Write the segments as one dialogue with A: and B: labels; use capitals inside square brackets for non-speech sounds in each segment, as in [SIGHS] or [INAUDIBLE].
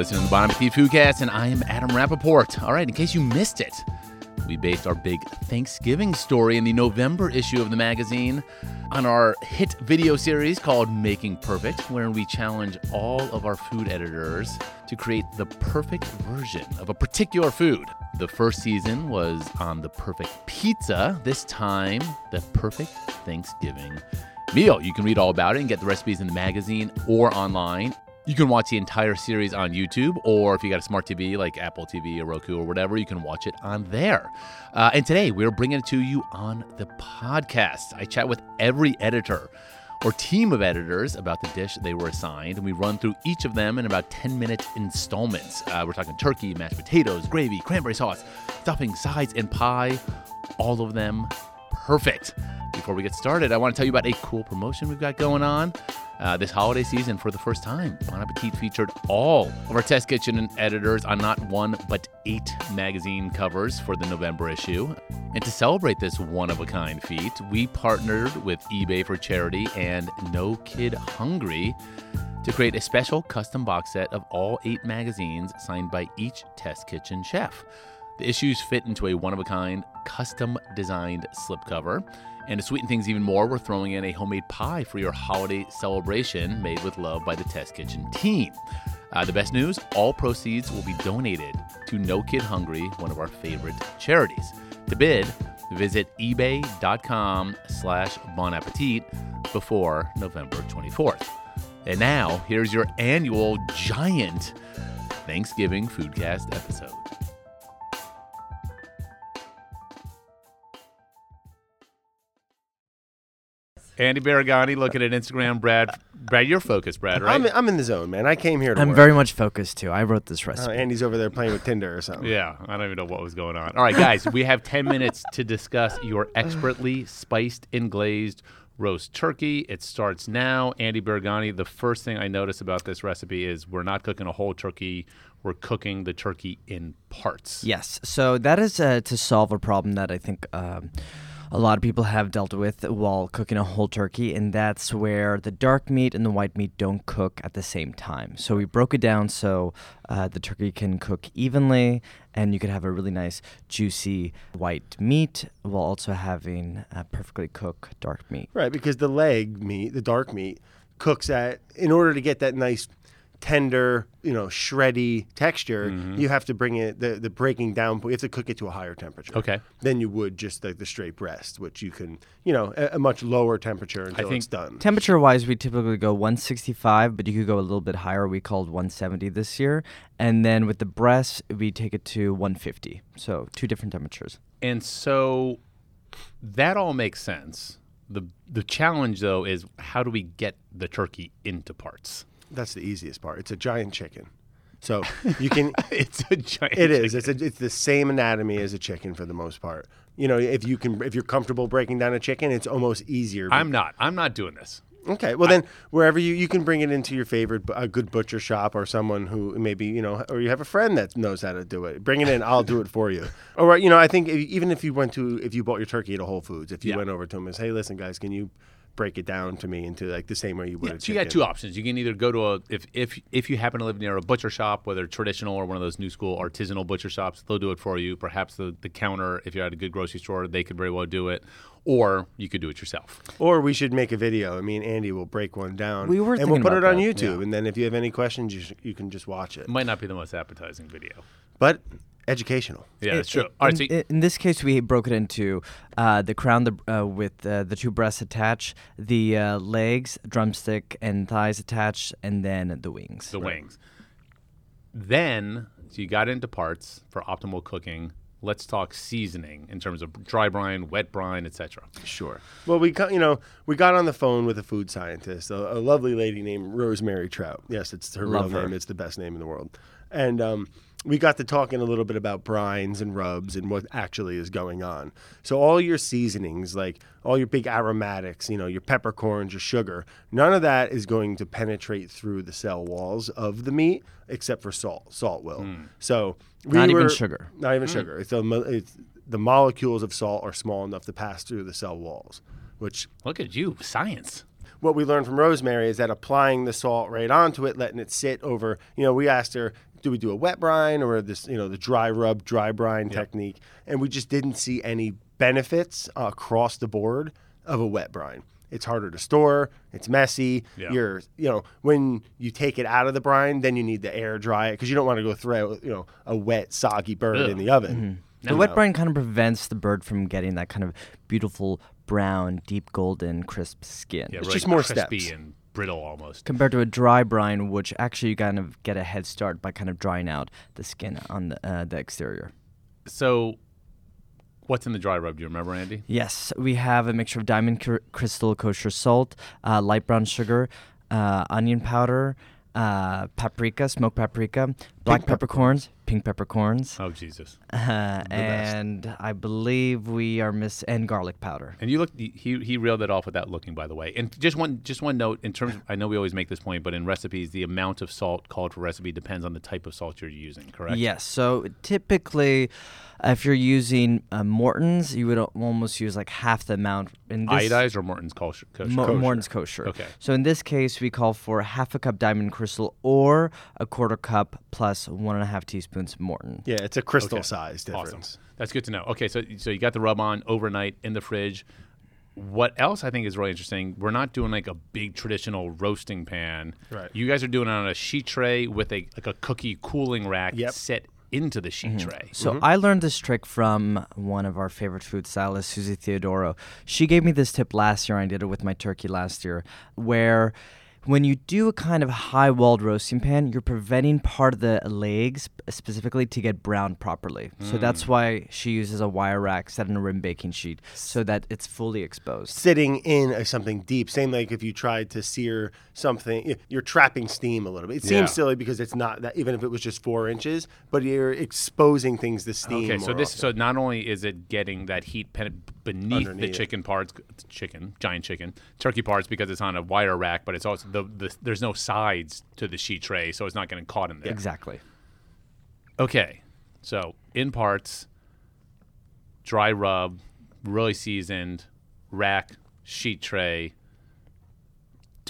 A: listening to the Bon Appetit Foodcast, and I am Adam Rappaport. All right, in case you missed it, we based our big Thanksgiving story in the November issue of the magazine on our hit video series called Making Perfect, where we challenge all of our food editors to create the perfect version of a particular food. The first season was on the perfect pizza, this time, the perfect Thanksgiving meal. You can read all about it and get the recipes in the magazine or online. You can watch the entire series on YouTube, or if you got a smart TV like Apple TV or Roku or whatever, you can watch it on there. Uh, and today we're bringing it to you on the podcast. I chat with every editor or team of editors about the dish they were assigned, and we run through each of them in about 10 minute installments. Uh, we're talking turkey, mashed potatoes, gravy, cranberry sauce, stuffing, sides, and pie. All of them perfect. Before we get started, I want to tell you about a cool promotion we've got going on. Uh, this holiday season, for the first time, Bon Appetit featured all of our Test Kitchen editors on not one but eight magazine covers for the November issue. And to celebrate this one of a kind feat, we partnered with eBay for Charity and No Kid Hungry to create a special custom box set of all eight magazines signed by each Test Kitchen chef. The issues fit into a one of a kind, custom designed slipcover. And to sweeten things even more, we're throwing in a homemade pie for your holiday celebration made with love by the Test Kitchen team. Uh, the best news all proceeds will be donated to No Kid Hungry, one of our favorite charities. To bid, visit ebay.com slash bon appetit before November 24th. And now, here's your annual giant Thanksgiving Foodcast episode. Andy Baragani looking at Instagram. Brad, Brad, you're focused, Brad, right?
B: I'm, I'm in the zone, man. I came here to
C: I'm
B: work.
C: very much focused too. I wrote this
B: Uh,
C: recipe.
B: Andy's over there playing with Tinder or something.
A: Yeah, I don't even know what was going on. All right, guys, we have 10 minutes to discuss your expertly spiced and glazed roast turkey. It starts now. Andy Baragani, the first thing I notice about this recipe is we're not cooking a whole turkey, we're cooking the turkey in parts.
C: yes. So that is uh, to solve a problem that I think um, a lot of people have dealt with while cooking a whole turkey, and that's where the dark meat and the white meat don't cook at the same time. So we broke it down so uh, the turkey can cook evenly, and you could have a really nice, juicy white meat while also having a perfectly cooked dark meat.
B: Right, because the leg meat, the dark meat, cooks at, in order to get that nice, tender, you know, shreddy texture,
A: Mm-hmm.
B: you have to bring it, the, the breaking down, point- you have to cook it to a higher temperature.
A: Okay.
B: Than you would just like the straight breast, which you can, you know, a, a much lower temperature until
A: think
B: it's done.
C: Temperature wise, we typically go 165, but you could go a little bit higher. We called 170 this year. And then with the breast, we take it to 150. So two different temperatures.
A: And so that all makes sense. The the challenge though is how do we get the turkey into parts?
B: That's the easiest part. It's a giant chicken. So you can [LAUGHS]
A: it's a giant
B: It is. It's a, it's the same anatomy as a chicken for the most part. You know, if you can, if you're comfortable breaking down a chicken, it's almost easier.
A: I'm not. I'm not doing this.
B: okay. Well, then wherever you you can bring it into your favorite a good butcher shop or someone who maybe you know, or you have a friend that knows how to do it. Bring it in. I'll do it for you. [LAUGHS] Or you know, I think if, even if you went to if you bought your turkey at a Whole Foods, if you
A: Yeah.
B: went over to them and say, hey, listen, guys, can you break it down to me into like the same way you would
A: Yeah, so you got two options. You can either go to a if if if you happen to live near a butcher shop, whether traditional or one of those new school artisanal butcher shops, they'll do it for you. Perhaps the, the counter, if you're at a good grocery store, they could very well do it. Or you could do it yourself.
B: Or we should make a video. I mean, Andy will break one down.
C: We were
B: and we'll put it on
C: that,
B: YouTube.
A: yeah.
B: And then if you have any questions, you, sh- you can just watch it.
A: It might not be the most appetizing video.
B: But educational.
A: Yeah, that's
C: In-
A: true. All right,
C: in,
A: so
C: in- in this case, we broke it into uh, the crown the, uh, with uh, the two breasts attached, the uh, legs, drumstick, and thighs attached, and then the wings.
A: the wings. Then so you got into parts for optimal cooking. Let's talk seasoning in terms of dry brine, wet brine, etc.
B: Sure. Well, we got, you know we got on the phone with a food scientist, a, a lovely lady named Rosemary Trout. Yes, it's her
C: Love
B: real
C: her.
B: name. It's the best name in the world. And um, we got to talking a little bit about brines and rubs and what actually is going on. So all your seasonings, like all your big aromatics, you know, your peppercorns, your sugar, none of that is going to penetrate through the cell walls of the meat except for salt. Salt will. Hmm. So we
C: Not even sugar.
B: Not even hmm. sugar. It's, a, it's the molecules of salt are small enough to pass through the cell walls, which
A: Look at you, science.
B: what we learned from Rosemary is that applying the salt right onto it, letting it sit over, you know, we asked her, do we do a wet brine or this, you know, the dry rub, dry brine technique? And we just didn't see any benefits uh, across the board of a wet brine. It's harder to store. It's messy.
A: Yeah.
B: You're, you know, when you take it out of the brine, then you need to air dry it because you don't want to go throw, you know, a wet, soggy bird
A: Ugh.
B: in the oven.
C: The wet brine kind of prevents the bird from getting that kind of beautiful brown, deep golden, crisp skin.
A: Yeah,
B: It's
A: really
B: just more
A: crispy
B: steps.
A: and brittle almost.
C: Compared to a dry brine, which actually you kind of get a head start by kind of drying out the skin on the, uh, the exterior.
A: So, what's in the dry rub? Do you remember, Andy?
C: Yes, we have a mixture of diamond cr- crystal kosher salt, uh, light brown sugar, uh, onion powder, uh, paprika, smoked paprika, black peppercorns, pink peppercorns,
A: Oh Jesus! [LAUGHS]
C: uh, and I believe we are miss and garlic powder.
A: And you look, he he reeled it off without looking, by the way. And just one just one note in terms. Of, I know we always make this point, but in recipes, the amount of salt called for recipe depends on the type of salt you're using. Correct?
C: Yes. So typically, if you're using uh, Morton's, you would almost use like half the amount. In this,
A: Iodized or Morton's kosher? kosher?
C: Mo- Morton's kosher.
A: Okay.
C: So in this case, we call for half a cup diamond crystal or a quarter cup plus one and a half teaspoons Morton.
B: Yeah, it's a crystal
A: Okay.
B: size difference.
A: Awesome. That's good to know. Okay, so so you got the rub on overnight in the fridge. What else I think is really interesting? We're not doing like a big traditional roasting pan.
B: Right.
A: You guys are doing it on a sheet tray with a like a cookie cooling rack
B: Yep.
A: set into the sheet mm-hmm. tray.
C: So mm-hmm. I learned this trick from one of our favorite food stylists, Susie Theodorou. She gave me this tip last year. I did it with my turkey last year, where when you do a kind of high walled roasting pan, you're preventing part of the legs specifically to get browned properly. So that's hmm. why she uses a wire rack set in a rim baking sheet so that it's fully exposed.
B: Sitting in a, something deep, same like if you tried to sear something, you're trapping steam a little bit. It seems
A: Yeah.
B: silly because it's not that, even if it was just four inches, but you're exposing things to steam.
A: Okay, so this
B: often.
A: so not only is it getting that heat pen- beneath the
B: Underneath.
A: chicken parts, chicken, giant chicken, turkey parts because it's on a wire rack, but it's also the, the there's no sides to the sheet tray, so it's not getting caught in there.
C: Exactly.
A: Okay, so in parts, dry rub, really seasoned, rack, sheet tray.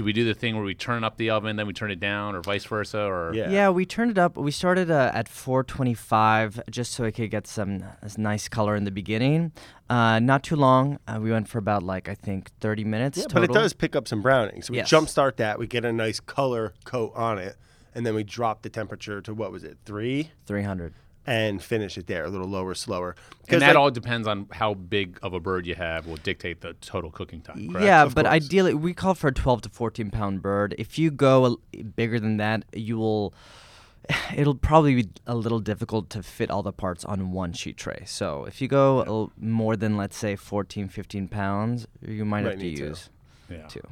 A: Do we do the thing where we turn up the oven, then we turn it down, or vice versa? Or
B: Yeah.
C: Yeah, we turned it up. We started uh, at 425 just so it could get some nice color in the beginning. Uh, not too long. Uh, we went for about like I think 30 minutes
B: Yeah,
C: total.
B: but it does pick up some browning. So we
C: Yes.
B: jumpstart that, we get a nice color coat on it, and then we drop the temperature to what was it, three,
C: 300.
B: And finish it there, a little lower, slower.
A: and that
B: like-
A: all depends on how big of a bird you have will dictate the total cooking time. Correct?
C: Yeah,
B: Of
C: but
B: course.
C: ideally we call for a 12 to 14 pound bird. If you go a l- bigger than that, you will. [SIGHS] It'll probably be a little difficult to fit all the parts on one sheet tray. So if you go a l- more than let's say 14, 15 pounds, you might
B: Might
C: have to
B: need to.
C: use
A: Yeah.
C: two.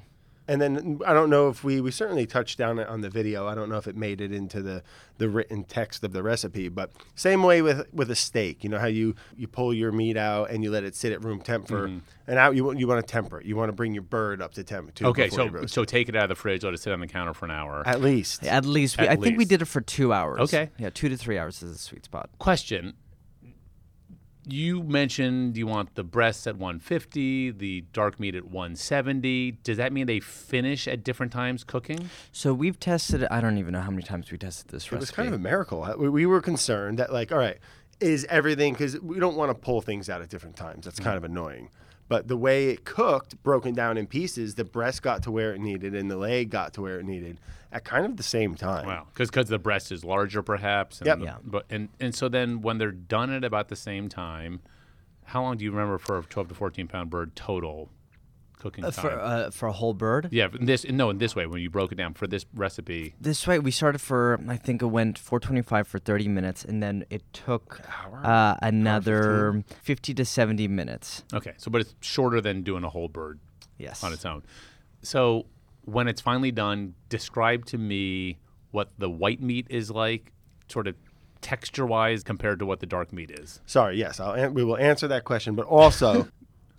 B: And then I don't know if we we certainly touched down on the video. I don't know if it made it into the the written text of the recipe, but same way with with a steak. You know how you you pull your meat out and you let it sit at room temp for mm-hmm. an hour. You want you want to temper it. You want to bring your bird up to temp too.
A: Okay, so so take it out of the fridge, let it sit on the counter for an hour.
B: at least
C: At least, we,
A: At
C: I think we did it for two hours.
A: Okay.
C: Yeah, two to three hours is the sweet spot.
A: Question. You mentioned you want the breasts at 150, the dark meat at 170. Does that mean they finish at different times cooking?
C: So we've tested. I don't even know how many times we tested this
B: it
C: recipe.
B: It was kind of a miracle. We, we were concerned that like, all right, is everything because we don't want to pull things out at different times. That's kind mm-hmm. of annoying. But the way it cooked, broken down in pieces, the breast got to where it needed and the leg got to where it needed at kind of the same time.
A: Wow, because the breast is larger, perhaps. And
B: Yep.
A: the-
C: Yeah.
A: But and and so then when they're done at about the same time, how long do you remember for a 12 to 14 pound bird total cooking
C: Uh,
A: time?
C: for uh, for a whole bird.
A: yeah, in this no in this way when you broke it down for this recipe.
C: This way, we started for I think it went 425 for 30 minutes, and then it took uh, another 50 to 70 minutes.
A: Okay, so but it's shorter than doing a whole bird
C: Yes.
A: on its own. So when it's finally done, describe to me what the white meat is like, sort of texture wise compared to what the dark meat is.
B: Sorry, yes, I'll an- we will answer that question, but also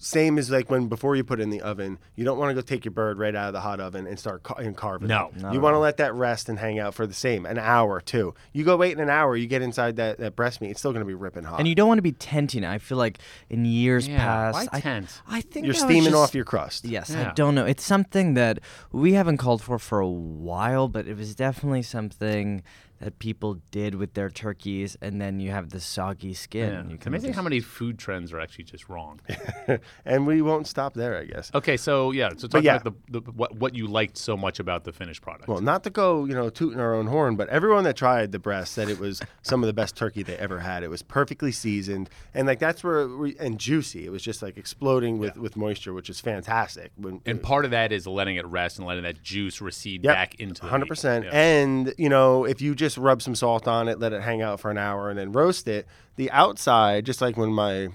B: same as like when before you put it in the oven, you don't want to go take your bird right out of the hot oven and start ca- and carving.
A: No.
B: it.
C: Not
B: you want to let that rest and hang out for the same an hour too. You go wait in an hour, you get inside that, that breast meat, it's still going to be ripping hot.
C: And you don't want to be tenting. it. I feel like in years
A: Yeah,
C: past,
A: why
C: I,
A: tent?
C: I think
B: You're
C: that was
B: steaming
C: just-
B: off your crust.
C: Yes,
A: Yeah.
C: I don't know. It's something that we haven't called for for a while, but it was definitely something that people did with their turkeys, and then you have the soggy skin.
A: Yeah.
C: You
A: It's
C: can
A: amazing
C: just-
A: how many food trends are actually just wrong. [LAUGHS]
B: and we won't stop there, I guess.
A: okay, so yeah, so talk
B: yeah.
A: about the, the what what you liked so much about the finished product.
B: Well, not to go, you know, tooting our own horn, but everyone that tried the breast said it was some of the best turkey they ever had. It was perfectly seasoned, and like that's where we, and juicy. It was just like exploding with, with moisture, which is fantastic. When,
A: and part of that is letting it rest and letting that juice recede
B: Yep,
A: back into the
B: hundred percent.
A: Yeah.
B: And you know, if you just rub some salt on it, let it hang out for an hour, and then roast it, the outside, just like when my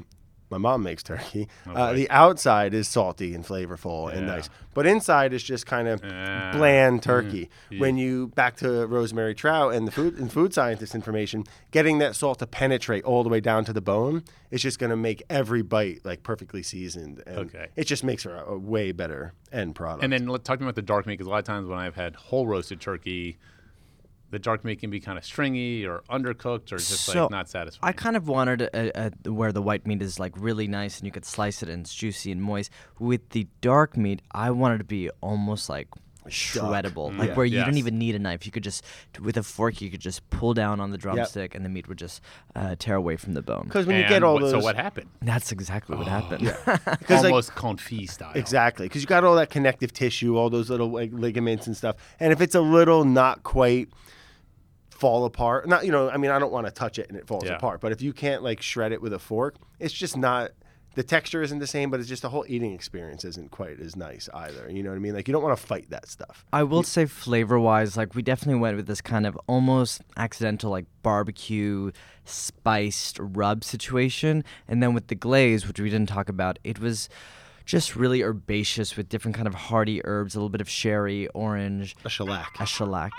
B: my mom makes turkey, uh, the outside is salty and flavorful and nice, but inside is just kind of
A: Ah,
B: bland turkey. When you back to rosemary trout and the food and food scientist information, getting that salt to penetrate all the way down to the bone is just going to make every bite like perfectly seasoned. And
A: Okay.
B: it just makes for a, a way better end product.
A: And then let talk to me about the dark meat because a lot of times when I've had whole roasted turkey, the dark meat can be kind of stringy or undercooked or just
C: So,
A: like not satisfying.
C: I kind of wanted a, a, where the white meat is like really nice and you could slice it and it's juicy and moist. With the dark meat, I wanted to be almost like shreddable, like
B: Yeah.
C: where you
A: Yes.
C: didn't even need a knife. You could just, with a fork, you could just pull down on the drumstick and the meat would just uh, tear away from the bone.
B: Because when you get all
A: what-
B: those,
A: So what happened?
C: That's exactly what happened. [LAUGHS]
B: because like
A: Almost confit style.
B: Exactly, because you got all that connective tissue, all those little like, ligaments and stuff. And if it's a little not quite fall apart, not you know, I mean, I don't want to touch it and it falls
A: Yeah.
B: apart. But if you can't like shred it with a fork, it's just not. The texture isn't the same, but it's just the whole eating experience isn't quite as nice either. You know what I mean? Like you don't want to fight that stuff.
C: I will say flavor wise, like we definitely went with this kind of almost accidental like barbecue spiced rub situation. And then with the glaze, which we didn't talk about, it was just really herbaceous with different kind of hearty herbs, a little bit of sherry, orange,
B: A shellac.
C: a shellac.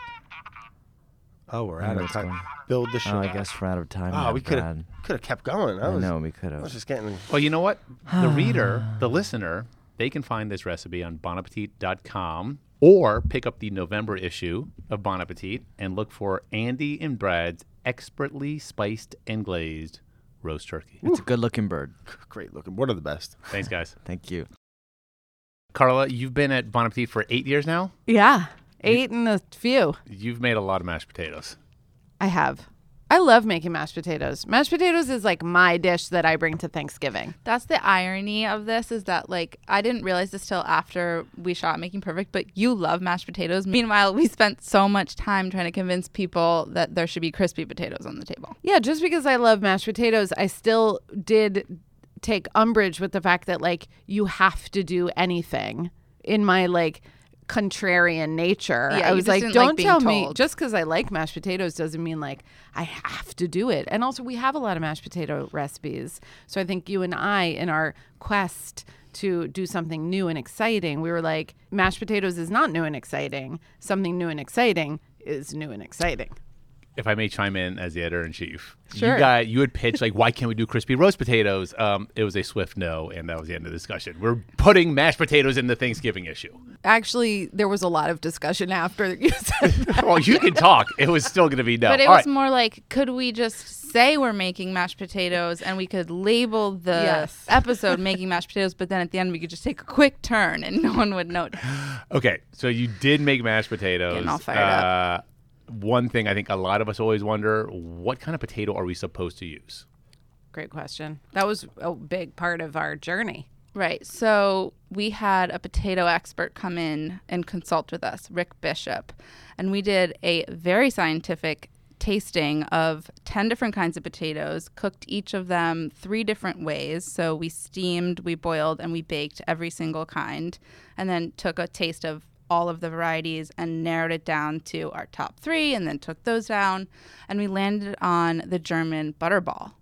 B: Oh, we're out of time. Build the
C: Oh. I guess we're out of time.
B: Oh,
C: now,
B: we could have
C: Brad.
B: could have kept going. I
C: I
B: was,
C: know we could have.
B: I was
C: have.
B: just getting.
A: Well, you know what? The [SIGHS] reader, the listener, they can find this recipe on bonappetit.com or pick up the November issue of Bon Appetit and look for Andy and Brad's expertly spiced and glazed roast turkey.
C: It's a good looking bird.
B: Great looking. One of the best.
A: Thanks, guys.
C: Thank you.
A: Carla, you've been at Bon Appetit for eight years now.
D: Yeah, eight and a few.
A: You've made a lot of mashed potatoes.
D: I have. I love making mashed potatoes. Mashed potatoes is like my dish that I bring to Thanksgiving.
E: That's the irony of this is that like I didn't realize this till after we shot Making Perfect, but you love mashed potatoes. Meanwhile, we spent so much time trying to convince people that there should be crispy potatoes on the table.
D: Yeah, just because I love mashed potatoes, I still did take umbrage with the fact that like you have to do anything in my like contrarian nature.
E: Yeah,
D: I was like,
E: didn't like
D: don't tell me just because I like mashed potatoes doesn't mean like I have to do it. And also, we have a lot of mashed potato recipes. So I think you and I, in our quest to do something new and exciting, we were like, mashed potatoes is not new and exciting. Something new and exciting is new and exciting.
A: If I may chime in as the editor in chief,
D: Sure.
A: you got you had pitched like, why can't we do crispy roast potatoes? Um, it was a swift no, and that was the end of the discussion. We're putting mashed potatoes in the Thanksgiving issue.
D: Actually, there was a lot of discussion after you said that. [LAUGHS]
A: well, you can talk. It was still going to be no.
E: But it
A: All
E: was
A: right.
E: more like, could we just say we're making mashed potatoes and we could label the
D: Yes.
E: episode making mashed potatoes, but then at the end we could just take a quick turn and no one would notice.
A: Okay, so you did make mashed potatoes.
E: Getting all fired up.
A: One thing I think a lot of us always wonder: what kind of potato are we supposed to use?
D: Great question. That was a big part of our journey.
E: Right. So we had a potato expert come in and consult with us, Rick Bishop, and we did a very scientific tasting of 10 different kinds of potatoes, cooked each of them three different ways. So we steamed, we boiled, and we baked every single kind, and then took a taste of all of the varieties and narrowed it down to our top three, and then took those down, and we landed on the German butterball.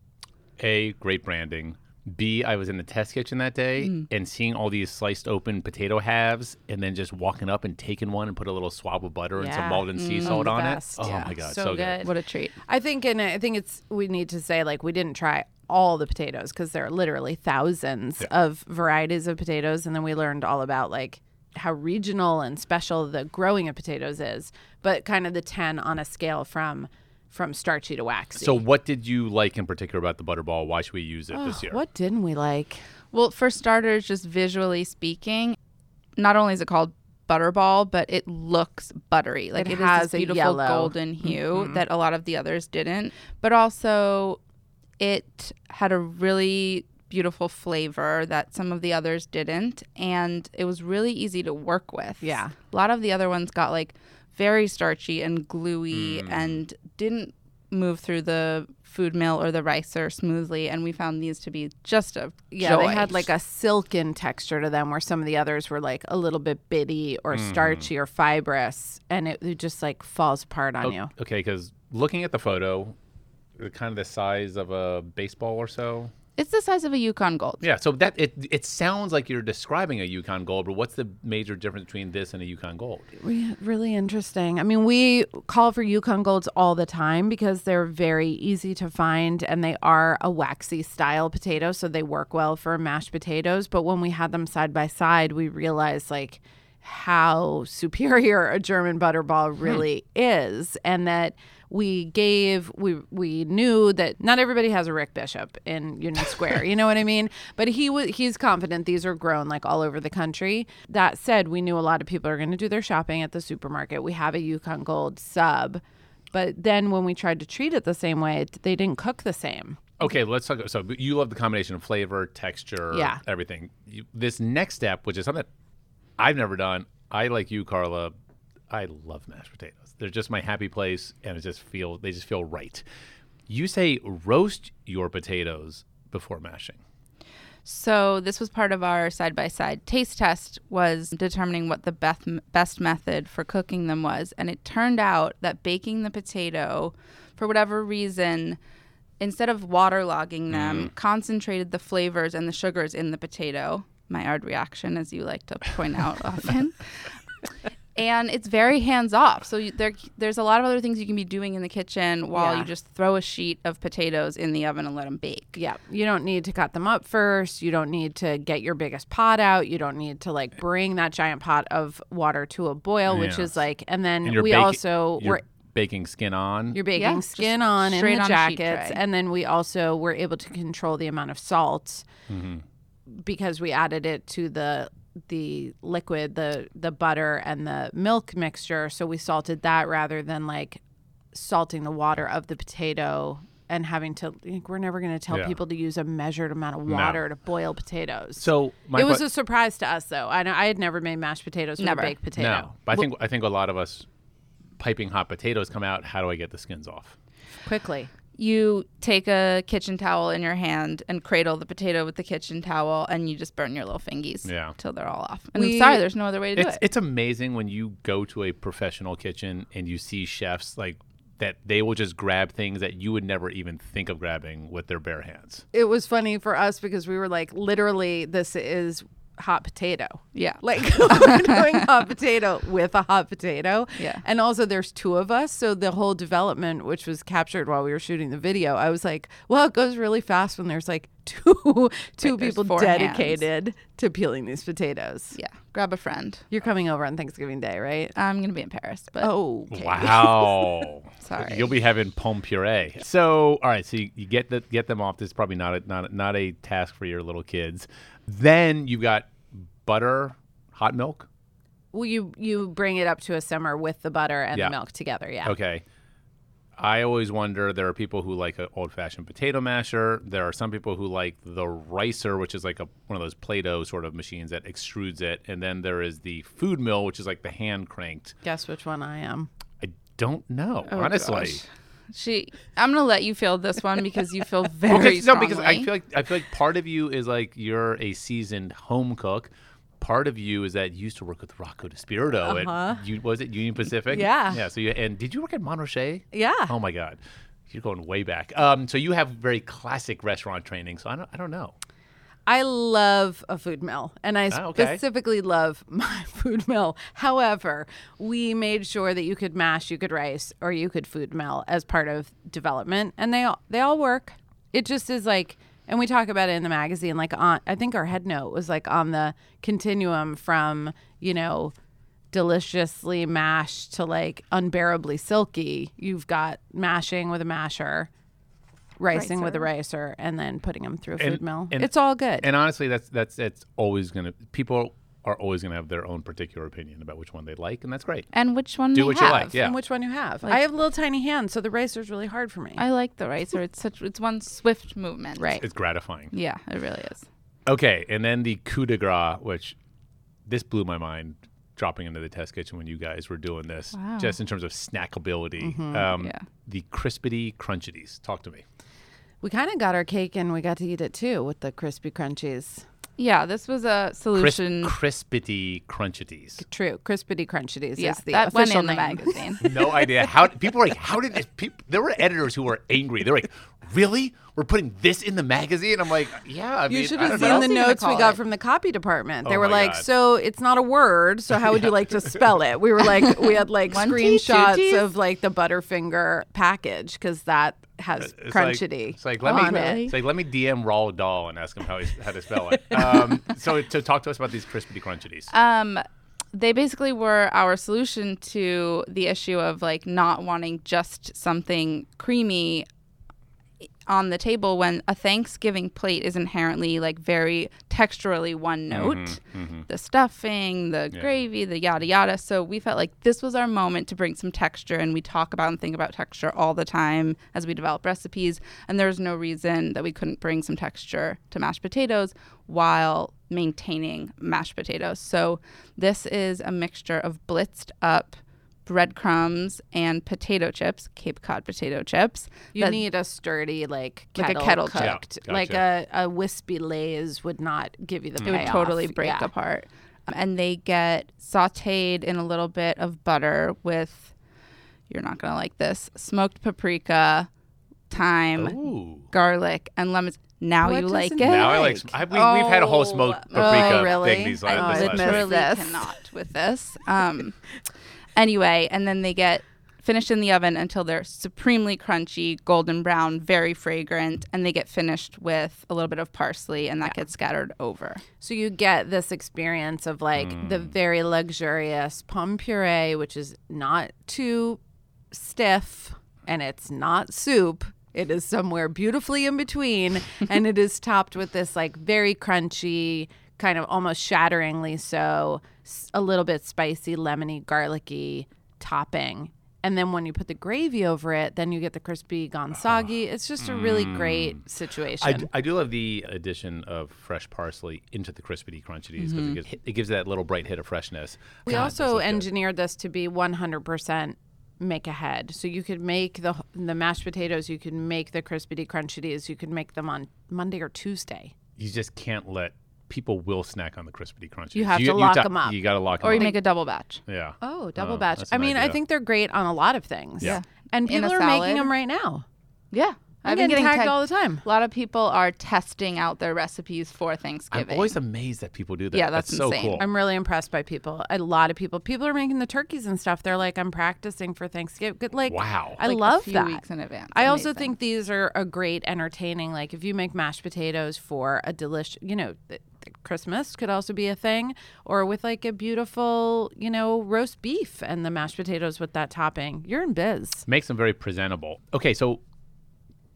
A: A, great branding. B, I was in the test kitchen that day
E: Mm.
A: and seeing all these sliced open potato halves, and then just walking up and taking one and put a little swab of butter and some
D: Yeah.
A: Maldon sea
E: Mm,
A: salt on
D: best.
A: it. Oh
D: Yeah.
A: my god,
D: So
A: so,
D: good.
E: What a treat.
D: I think, and I think it's we need to say like we didn't try all the potatoes because there are literally thousands of varieties of potatoes, and then we learned all about like how regional and special the growing of potatoes is, but kind of the ten on a scale from from starchy to waxy.
A: So, what did you like in particular about the butterball? Why should we use it this year?
D: what didn't we like?
E: Well, for starters, just visually speaking, not only is it called butterball, but it looks buttery. Like
D: It
E: it, has
D: has
E: this
D: a
E: beautiful
D: yellow.
E: golden mm-hmm. hue that a lot of the others didn't. But also, it had a really beautiful flavor that some of the others didn't, and it was really easy to work with.
D: Yeah.
E: a lot of the other ones got like very starchy and gluey
A: Mm.
E: and didn't move through the food mill or the ricer smoothly and we found these to be just a
D: Yeah,
E: joy.
D: they had like a silken texture to them, where some of the others were like a little bit bitty or
A: Mm-hmm.
D: starchy or fibrous, and it, it just like falls apart on
A: Oh,
D: you.
A: Okay, because looking at the photo, they're kind of the size of a baseball or so.
E: It's the size of a Yukon Gold.
A: Yeah, so that it it sounds like you're describing a Yukon Gold, but what's the major difference between this and a Yukon Gold?
D: Re- Really interesting. I mean, we call for Yukon Golds all the time because they're very easy to find and they are a waxy style potato, so they work well for mashed potatoes. But when we had them side by side, we realized like how superior a German butterball hmm. really is, and that we gave we we knew that not everybody has a Rick Bishop in Union Square. you know what I mean? [LAUGHS] But he was he's confident these are grown like all over the country. That said, we knew a lot of people are going to do their shopping at the supermarket. We have a Yukon Gold sub. But then when we tried to treat it the same way, it- they didn't cook the same.
A: Okay, let's talk. So you love the combination of flavor, texture,
D: Yeah.
A: everything. You, this next step, which is something I've never done. I like you, Carla. I love mashed potatoes. They're just my happy place, and it just feel they just feel right. You say roast your potatoes before mashing.
E: So this was part of our side by side taste test was determining what the best best method for cooking them was, and it turned out that baking the potato, for whatever reason, instead of waterlogging them, mm. concentrated the flavors and the sugars in the potato. Maillard reaction, as you like to point out [LAUGHS] often. And it's very hands off. So you, there, there's a lot of other things you can be doing in the kitchen while
D: Yeah.
E: you just throw a sheet of potatoes in the oven and let them bake.
D: Yeah, you don't need to cut them up first. You don't need to get your biggest pot out. You don't need to like bring that giant pot of water to a boil, which is like, and then
A: And
D: we
A: baki-
D: also
A: you're
D: were
A: baking skin on.
D: You're baking
E: Yeah,
D: skin on in the
E: on
D: jackets, and then we also were able to control the amount of salt mm-hmm. because we added it to the the liquid, the the butter and the milk mixture. So we salted that rather than like salting the water of the potato and having to. Like, we're never going to tell
A: Yeah.
D: people to use a measured amount of water to boil potatoes.
A: so my
D: it was
A: que-
D: a surprise to us, though. I know I had never made mashed potatoes with
E: Never.
D: a baked potato.
A: no, but I think I think a lot of us piping hot potatoes come out. How do I get the skins off?
D: quickly.
E: You take a kitchen towel in your hand and cradle the potato with the kitchen towel and you just burn your little fingies
A: Yeah.
E: till they're all off. And
D: We-
E: I'm sorry, there's no other way to do it.
A: it's amazing when you go to a professional kitchen and you see chefs like that they will just grab things that you would never even think of grabbing with their bare hands.
D: It was funny for us because we were like, literally, this is hot potato.
E: yeah. [LAUGHS]
D: Like [LAUGHS] we're doing [LAUGHS] hot potato with a hot potato.
E: Yeah.
D: And also there's two of us. So the whole development, which was captured while we were shooting the video, I was like, well, it goes really fast when there's like two two
E: Wait,
D: people
E: four
D: dedicated to peeling these potatoes.
E: Yeah. Grab a friend.
D: You're coming over on Thanksgiving Day, right?
E: I'm going to be in Paris, but
D: Oh, okay.
A: Wow.
E: Sorry.
A: You'll be having pomme puree. So, all right, so you, you get the get them off. This is probably not a, not a- not a task for your little kids. Then you've got butter, hot milk.
D: Well, you you bring it up to a simmer with the butter and
A: Yeah.
D: the milk together. Yeah.
A: Okay. I always wonder there are people who like an old fashioned potato masher. There are some people who like the ricer, which is like a one of those Play Doh sort of machines that extrudes it. And then there is the food mill, which is like the hand cranked.
D: Guess which one I am.
A: I don't know,
E: Oh,
A: honestly.
E: gosh. She I'm going to let you feel this one because you feel [LAUGHS] very
A: Okay, no, because I feel like I feel like part of you is like you're a seasoned home cook. Part of you is that you used to work with Rocco DiSpirito at you was it Union Pacific?
D: Uh-huh. Yeah.
A: Yeah. So you and did you work at Montrachet?
D: Yeah.
A: Oh my God, you're going way back. Um, so you have very classic restaurant training. So I don't I don't know.
D: I love a food mill, and I
A: Ah, okay.
D: specifically love [LAUGHS] my food mill. However, we made sure that you could mash, you could rice, or you could food mill as part of development, and they all they all work. It just is like, and we talk about it in the magazine. Like on, I think our head note was like on the continuum from you know deliciously mashed to like unbearably silky. You've got mashing with a masher. Ricing with a ricer and then putting them through a food
A: And-
D: mill.
A: and-
D: it's all good.
A: And honestly, that's that's that's always gonna people are always going to have their own particular opinion about which one they like, and that's great.
E: And which one
A: Do
E: they
A: what you
E: have.
A: like, yeah.
D: And which one you have?
E: Like-
D: I have little tiny hands, so the racer's really hard for me.
E: I like the ricer. It's such it's one swift movement.
D: Right.
A: It's gratifying.
E: Yeah, it really is.
A: Okay, and then the coup de grace, which this blew my mind dropping into the test kitchen when you guys were doing this,
E: Wow.
A: just in terms of snackability.
D: Mm-hmm.
A: Um,
E: Yeah.
A: The crispity crunchities. Talk to me.
D: We kind of got our cake and we got to eat it too with the crispy crunchies.
E: Yeah, this was a
A: Crisp,
E: solution.
A: crispity crunchities.
D: True, crispity crunchities
E: yeah,
D: is the
E: that went
D: official
E: in the magazine. [LAUGHS]
A: No idea how people were like. How did this? People, there were editors who were angry. They're like, "Really? We're putting this in the magazine?" I'm like, "Yeah." I
D: You
A: mean,
D: should have
A: don't
D: seen
A: know.
D: the
E: else are you gonna
D: notes we got
E: it?
D: from the copy department. They
A: Oh
D: were like,
A: God.
D: "So it's not a word. So how would you [LAUGHS] like to spell it?" We were like, we had like [LAUGHS]
E: One
D: screenshots
E: Ts?
D: of like the Butterfinger package because that has
A: It's
D: crunchity.
A: Like, it's like let
D: on
A: me.
D: it.
A: It's like let me DM Roald Dahl and ask him how, he's, how to spell it. Um, [LAUGHS] so to talk to us about these crispity crunchities.
E: Um, they basically were our solution to the issue of like not wanting just something creamy on the table when a Thanksgiving plate is inherently like very texturally one mm-hmm, note. Mm-hmm. The stuffing, the
A: Yeah.
E: gravy, the yada yada. So we felt like this was our moment to bring some texture and we talk about and think about texture all the time as we develop recipes and there's no reason that we couldn't bring some texture to mashed potatoes while maintaining mashed potatoes. So this is a mixture of blitzed up breadcrumbs and potato chips, Cape Cod potato chips.
D: You
E: that-
D: need a sturdy like
E: Like a
D: kettle,
E: kettle chip.
D: cooked.
A: Yeah,
D: Like a, a wispy lays would not give you the
E: it would totally break
D: Yeah.
E: apart. And they get sauteed in a little bit of butter with, you're not going to like this, smoked paprika, thyme,
A: Ooh.
E: garlic, and lemons. Now
D: What
E: you like it?
A: Now I like.
D: like?
A: I, we, we've had a whole smoked
E: Oh,
A: paprika
D: oh, really?
A: thing these
D: I
A: last,
E: I
A: last
D: miss
E: literally
D: this.
E: cannot with this. [LAUGHS] Um, anyway, and then they get finished in the oven until they're supremely crunchy, golden brown, very fragrant, and they get finished with a little bit of parsley, and that gets scattered over.
D: So you get this experience of like the
A: Mm.
D: very luxurious pomme puree, which is not too stiff and it's not soup. It is somewhere beautifully in between, [LAUGHS] and it is topped with this like very crunchy, kind of almost shatteringly so, a little bit spicy, lemony, garlicky topping. And then when you put the gravy over it, then you get the crispy gonzagi. Ah. It's just a really mm. great situation.
A: I, d- I do love the addition of fresh parsley into the crispity crunchities because it, mm-hmm. gives, it gives that little bright hit of freshness.
D: We
A: God,
D: also
A: so good.
D: engineered this to be 100% make ahead. So you could make the the mashed potatoes, you could make the crispity crunchities, you could make them on Monday or Tuesday.
A: You just can't let people will snack on the crispity crunchies.
D: You have to lock
A: ta-
D: 'em up.
A: You got to lock them
E: Or
A: up.
E: Or you make a double batch.
A: yeah.
D: Oh, oh double
A: Oh,
D: batch. I
A: an
D: mean, I think they're great on a lot of things.
A: Yeah.
D: And people are making them right now.
E: Yeah.
D: I'm
E: I've been
D: getting
E: getting
D: tagged
E: tagged
D: all the time.
E: A lot of people are testing out their recipes for Thanksgiving.
A: I'm always amazed that people do that.
E: Yeah, that's
A: so
E: insane.
A: cool.
D: I'm really impressed by people. A lot of people. People are making the turkeys and stuff. They're like, I'm practicing for Thanksgiving. Good, Like,
A: Wow.
D: I
E: Like,
D: love
E: a few
D: that.
E: weeks in advance.
D: I also think these are a great entertaining. Like if you make mashed potatoes for a delicious, you know, th- th- Christmas could also be a thing, or with like a beautiful, you know, roast beef and the mashed potatoes with that topping. You're in biz.
A: Makes them very presentable. Okay, so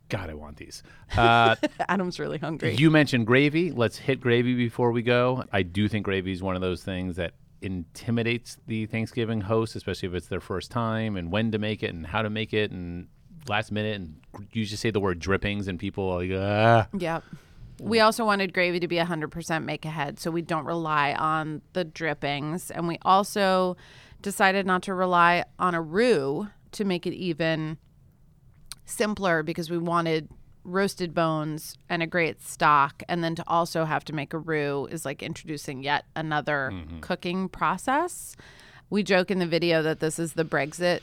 A: God, I want these. [LAUGHS] Uh,
D: Adam's really hungry.
A: you mentioned gravy. Let's hit gravy before we go. I do think gravy is one of those things that intimidates the Thanksgiving host, especially if it's their first time, and when to make it and how to make it, and last minute. And you just say the word drippings, and people are like, ah.
D: Yep. We also wanted gravy to be 100% make ahead, so we don't rely on the drippings. And we also decided not to rely on a roux to make it even simpler because we wanted roasted bones and a great stock. And then to also have to make a roux is like introducing yet another mm-hmm. cooking process. We joke in the video that this is the Brexit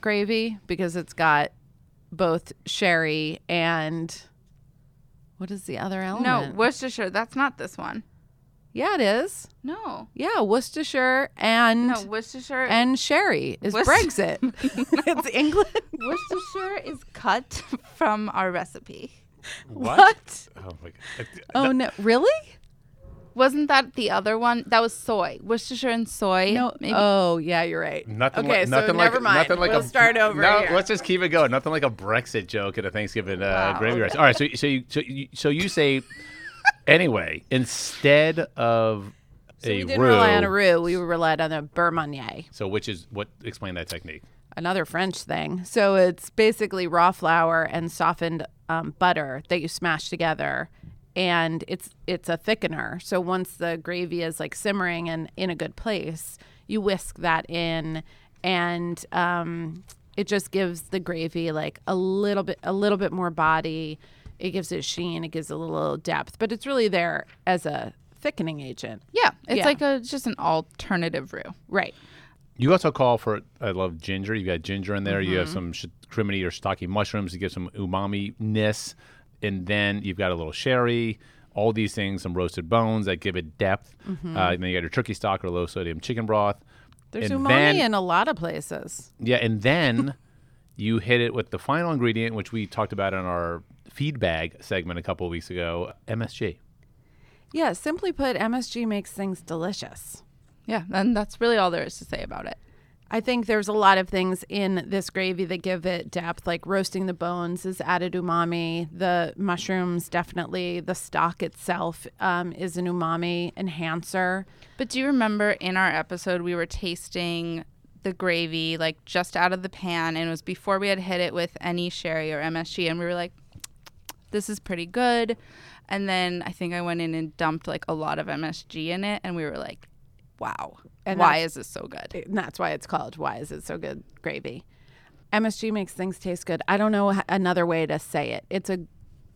D: gravy because it's got both sherry and what is the other element? no?
E: Worcestershire. That's not this one.
D: yeah, it is.
E: No,
D: Yeah, Worcestershire and
E: no Worcestershire.
D: and sherry is
E: Worcester-
D: Brexit. [LAUGHS] it's England.
E: Worcestershire is cut from our recipe.
A: What? Oh my God.
D: Oh no, really?
E: Wasn't that the other one? That was soy. Worcestershire and soy.
D: No.
E: maybe.
D: Oh yeah, you're right.
A: Nothing
D: okay,
A: like nothing
D: so
A: like
D: never mind.
A: nothing like
D: we'll
A: a
D: start over
A: No,
D: here.
A: let's just keep it going. Nothing like a Brexit joke at a Thanksgiving uh,
E: Wow,
A: gravy
E: okay.
A: rice. All right, so so you so you, so you say anyway instead of
D: So
A: a
D: we didn't
A: roux.
D: rely on a roux. We relied on a beurre manié,
A: So which is what? Explain that technique.
D: another French thing. So it's basically raw flour and softened um, butter that you smash together, and it's it's a thickener. So once the gravy is like simmering and in a good place, you whisk that in, and um, it just gives the gravy like a little bit a little bit more body. It gives it sheen. It gives it a little depth, but it's really there as a thickening agent.
E: Yeah, it's
D: Yeah.
E: like a just an alternative roux.
D: Right.
A: You also call for I love ginger. You got ginger in there. You have some sh- cremini or shiitake mushrooms to give some umami ness, and then you've got a little sherry. All these things, some roasted bones that give it depth. Uh, and then you got your turkey stock or low sodium chicken broth.
D: There's
A: And
D: umami
A: then-
D: in a lot of places.
A: Yeah, and then [LAUGHS] you hit it with the final ingredient, which we talked about in our feed bag segment a couple of weeks ago, MSG.
D: Yeah, simply put, MSG makes things delicious.
E: Yeah, and that's really all there is to say about it.
D: I think there's a lot of things in this gravy that give it depth, like roasting the bones is added umami. The mushrooms, definitely. The stock itself um, is an umami enhancer.
E: But do you remember in our episode we were tasting the gravy like just out of the pan and it was before we had hit it with any sherry or MSG and we were like this is pretty good. And then I think I went in and dumped like a lot of MSG in it and we were like wow.
D: And
E: why is this so good?
D: And that's why it's called Why Is It So Good Gravy. MSG makes things taste good. I don't know another way to say it. It's a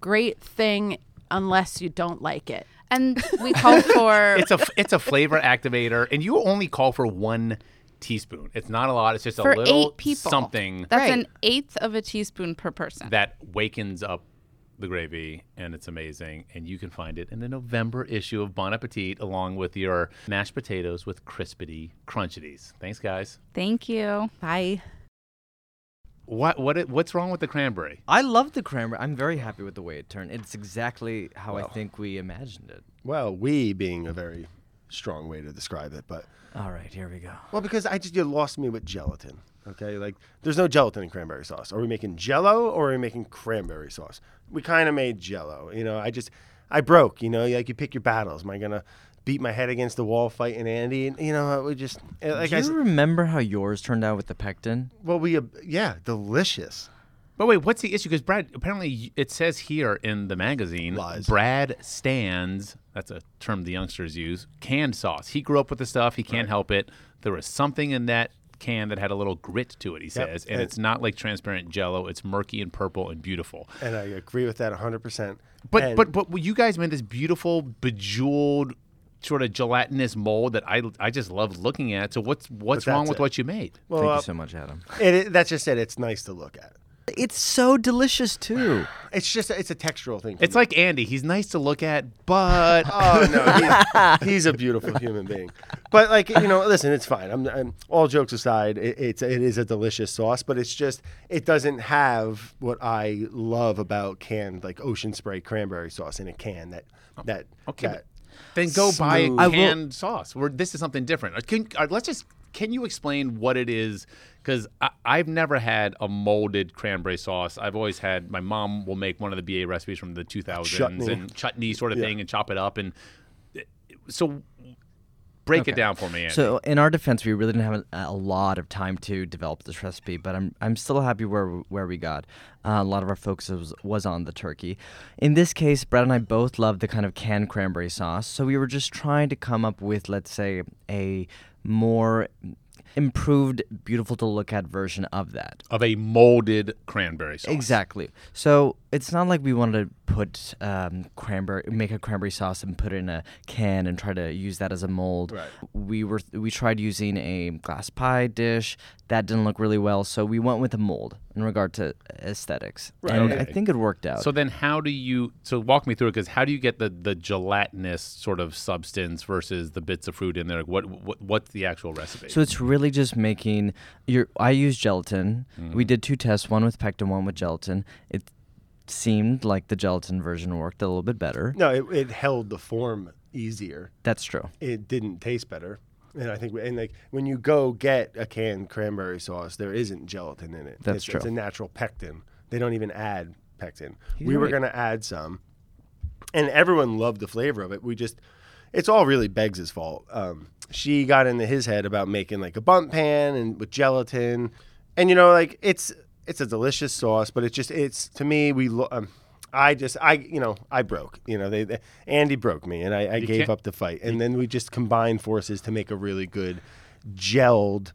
D: great thing unless you don't like it.
E: And we call for [LAUGHS]
A: It's a it's a flavor activator, and you only call for one teaspoon. It's not a lot. It's just
E: for
A: a little
E: eight people.
A: something
E: That's
D: Right.
E: an eighth of a teaspoon per person.
A: that wakens up the gravy, and it's amazing. And you can find it in the November issue of Bon Appetit, along with your mashed potatoes with crispity crunchities. Thanks, guys.
E: Thank you.
D: Bye.
A: What what what's wrong with the cranberry?
C: I love the cranberry. I'm very happy with the way it turned. It's exactly how I think we imagined it.
B: Well, we being a very strong way to describe it, but
C: All right, here we go.
B: well, because I just you lost me with gelatin. Okay, like there's no gelatin in cranberry sauce. Are we making Jello or are we making cranberry sauce? We kind of made Jello. You know, I just I broke. You know, like you pick your battles. Am I gonna beat my head against the wall fighting Andy? And you know, we just eh, like
C: Do
B: I
C: you
B: said,
C: remember how yours turned out with the pectin?
B: well, we uh, yeah, delicious.
A: But wait, what's the issue? Because Brad, apparently it says here in the magazine,
B: Lies.
A: Brad stands. That's a term the youngsters use. Canned sauce. He grew up with the stuff. He can't help it. There was something in that can that had a little grit to it. He says, and
B: and-
A: it's not like transparent Jello. It's murky and purple and beautiful.
B: And I agree with that 100%.
A: But
B: And-
A: but but you guys made this beautiful bejeweled sort of gelatinous mold that I I just love looking at. So what's what's wrong with
B: it.
A: what you made?
B: well,
C: Thank
B: uh,
C: you so much, Adam.
B: it, it, that's just it. It's nice to look at.
C: It's so delicious too.
B: It's just it's a textural thing. for
A: It's
B: me.
A: like Andy. He's nice to look at, but [LAUGHS]
B: Oh no, he's, [LAUGHS] he's a beautiful human being. But like you know, listen, it's fine. I'm, I'm all jokes aside. It, it's it is a delicious sauce, but it's just it doesn't have what I love about canned like ocean spray cranberry sauce in a can. That that
A: Okay,
B: that
A: then go buy a
B: Smooth.
C: Will-
A: canned sauce. Where this is something different. Can, uh, let's just. Can you explain what it is? Because I've never had a molded cranberry sauce. I've always had my mom will make one of the BA recipes from the 2000s
B: Chutney.
A: and chutney sort of
B: Yeah.
A: thing and chop it up and so break it down for me. Andy.
C: So in our defense, we really didn't have a, a lot of time to develop this recipe, but I'm I'm still happy where where we got. Uh, a lot of our focus was, was on the turkey. In this case, Brad and I both love the kind of canned cranberry sauce, so we were just trying to come up with, let's say, a more improved, beautiful to look at version of that.
A: of a molded cranberry sauce.
C: Exactly. So it's not like we wanted to put um, cranberry, make a cranberry sauce and put it in a can and try to use that as a mold.
B: Right.
C: We were we tried using a glass pie dish that didn't look really well, so we went with a mold in regard to aesthetics,
B: Right,
C: and
A: okay.
C: I think it worked out.
A: So then, how do you? So walk me through it, because how do you get the the gelatinous sort of substance versus the bits of fruit in there? What, what what's the actual recipe?
C: So it's really just making your. I use gelatin.
A: Mm-hmm.
C: We did two tests, one with pectin, one with gelatin. It seemed like the gelatin version worked a little bit better.
B: no, it, it held the form easier.
C: That's true.
B: It didn't taste better. And I think, and like when you go get a canned cranberry sauce, there isn't gelatin in it.
C: That's
B: it's,
C: true.
B: It's a natural pectin. They don't even add pectin.
C: He's
B: we were going to add some, and everyone loved the flavor of it. We just, it's all really Beggs' fault. Um, she got into his head about making like a Bundt pan and with gelatin, and you know, like it's it's a delicious sauce, but it's just it's to me we. Lo- um, I just I you know I broke you know they, they Andy broke me and I, I gave up the fight and then we just combined forces to make a really good gelled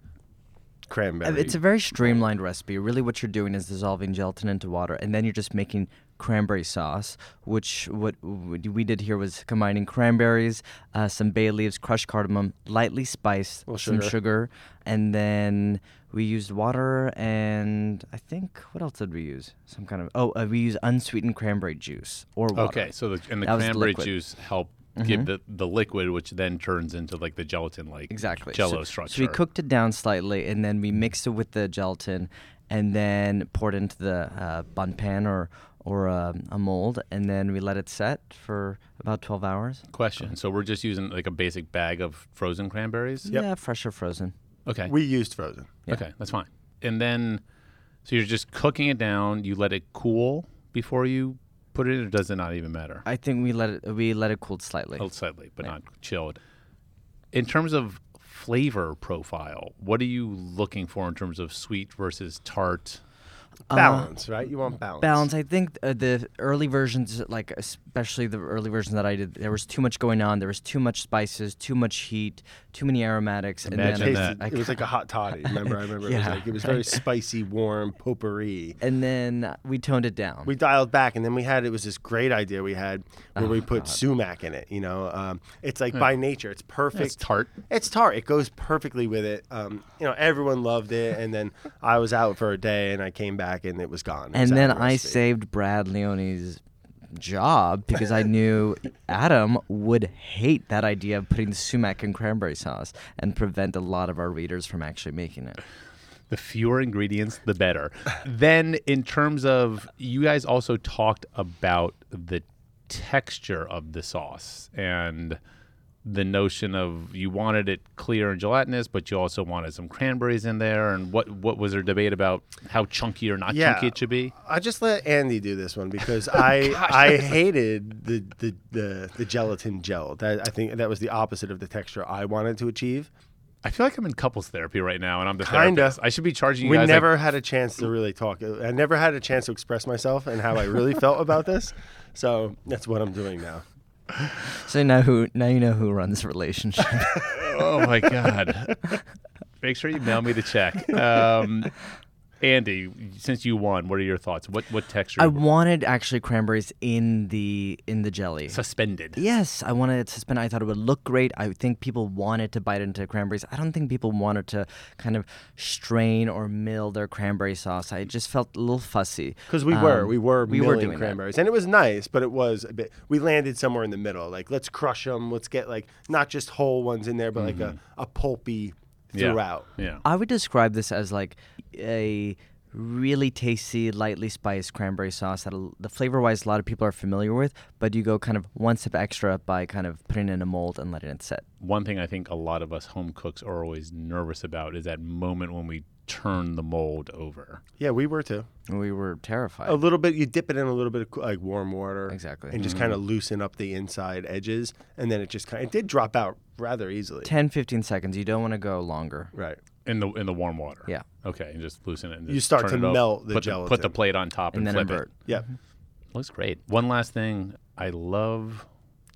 B: cranberry.
C: It's a very streamlined recipe. Really, what you're doing is dissolving gelatin into water, and then you're just making cranberry sauce. Which what we did here was combining cranberries, uh, some bay leaves, crushed cardamom, lightly spiced,
B: Little
C: some
B: sugar.
C: sugar, and then we used water and I think what else did we use? Some kind of oh, uh, we used unsweetened cranberry juice or water.
A: Okay, so the, and the
C: That
A: cranberry juice help give the, the liquid, which then turns into like the gelatin like
C: Exactly.
A: Jello
C: so,
A: structure.
C: So we cooked it down slightly, and then we mixed it with the gelatin, and then poured into the uh, Bundt pan or or um, a mold, and then we let it set for about 12 hours.
A: Question. So we're just using like a basic bag of frozen cranberries.
B: Yep.
C: Yeah, fresh or frozen.
A: Okay.
B: we used frozen.
C: Yeah.
A: Okay, that's fine. And then, so you're just cooking it down. You let it cool before you put it in, or does it not even matter?
C: I think we let it we let it cool slightly.
A: Oh, slightly, but not chilled. In terms of flavor profile, what are you looking for in terms of sweet versus tart?
B: Balance, right? You want balance.
C: Balance. I think uh, the early versions, like especially the early version that I did, there was too much going on. There was too much spices, too much heat, too many aromatics,
A: Imagine
C: and then
B: Tasted,
A: that.
B: it was like a hot toddy. [LAUGHS] Remember? I remember. It was
C: Yeah.
B: like it was very [LAUGHS] spicy, warm, potpourri.
C: and then we toned it down.
B: We dialed back, and then we had it was this great idea we had where
C: Oh,
B: we put sumac in it. You know, um, it's like by nature, it's perfect.
A: It's tart.
B: It's tart. It goes perfectly with it. Um, you know, everyone loved it, and then I was out for a day, and I came back, and it was gone.
C: And
B: was
C: then I
B: recipe.
C: saved Brad Leone's job because I knew [LAUGHS] Adam would hate that idea of putting the sumac in cranberry sauce and prevent a lot of our readers from actually making it.
A: The fewer ingredients, the better. [LAUGHS] then, in terms of, you guys also talked about the texture of the sauce and the notion of you wanted it clear and gelatinous, but you also wanted some cranberries in there. And what what was there debate about how chunky or not
B: Yeah.
A: chunky it should be?
B: I just let Andy do this one because [LAUGHS] I I hated the, the the the gelatin gel. That I think that was the opposite of the texture I wanted to achieve.
A: I feel like I'm in couples therapy right now, and I'm the
B: Kinda.
A: therapist. I should be charging you
B: we
A: guys. like-
B: never had a chance to really talk. I never had a chance to express myself and how I really felt about this. [LAUGHS] So that's what I'm doing now.
C: So now who now you know who runs the relationship. [LAUGHS]
A: oh my god! Make sure you mail me the check. Um, Andy, since you won, what are your thoughts? What what texture?
C: I wanted actually cranberries in the in the jelly.
A: suspended.
C: Yes, I wanted it to spin. I thought it would look great. I think people wanted to bite into cranberries. I don't think people wanted to kind of strain or mill their cranberry sauce. I just felt a little fussy.
B: Because we were,
C: Um,
B: we were
C: we were
B: milling
C: doing that.
B: cranberries, and it was nice, but it was a bit. We landed somewhere in the middle. Like let's crush them. Let's get like not just whole ones in there, but like a, a pulpy
A: Yeah.
B: throughout.
A: Yeah.
C: I would describe this as like a really tasty, lightly spiced cranberry sauce that the flavor wise a lot of people are familiar with, but you go kind of one step extra by kind of putting it in a mold and letting it set.
A: One thing I think a lot of us home cooks are always nervous about is that moment when we turn the mold over.
B: Yeah, we were too.
C: We were terrified.
B: A little bit. You dip it in a little bit of like warm water,
C: Exactly.
B: and just mm-hmm. kind of loosen up the inside edges, and then it just kind. of, It did drop out rather easily.
C: 10 15 seconds. You don't want to go longer.
B: Right.
A: In the in the warm water.
C: Yeah.
A: Okay, and just loosen it. And
B: You start
A: turn
B: to
A: it up,
B: melt the
A: put put the plate on top and,
C: And then
A: flip
C: invert.
A: it.
B: Yeah. Mm-hmm.
A: Looks great. One last thing, I love.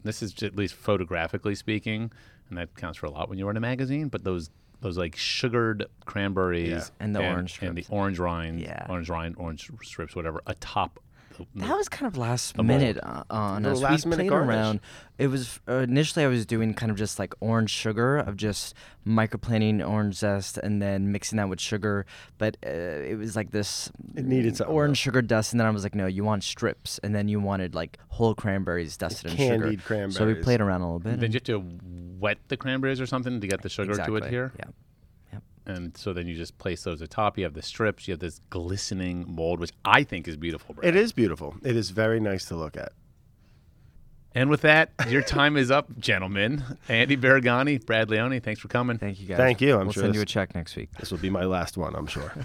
A: This is at least photographically speaking, and that counts for a lot when you're in a magazine. But those those like sugared cranberries
B: Yeah.
C: And the orange
A: and the orange rind,
C: Yeah.
A: orange rind, orange strips, whatever, atop. The,
C: That was kind of last
A: mold.
C: minute uh, on
B: Little
C: us.
B: last
C: we
B: minute
C: played
B: garnish.
C: around. It was uh, initially I was doing kind of just like orange sugar of just microplaning orange zest and then mixing that with sugar. But uh, it was like this
B: It needed something
C: orange
B: else.
C: sugar dust, and then I was like, no, you want strips, and then you wanted like whole cranberries dusted in sugar.
B: candied
C: So we played around a little bit.
A: then you have to wet the cranberries or something to get the sugar
C: exactly.
A: to adhere.
C: Yeah.
A: And so then you just place those atop. You have the strips. You have this glistening mold, which I think is beautiful. Brad.
B: It is beautiful. It is very nice to look at.
A: And with that, your time is up, gentlemen. Andy Baragani, Brad Leone, thanks for coming.
C: Thank you guys.
B: Thank you. I'm sure.
C: we'll
B: sure
C: send you a check next week.
B: This will be my last one, I'm sure. [LAUGHS]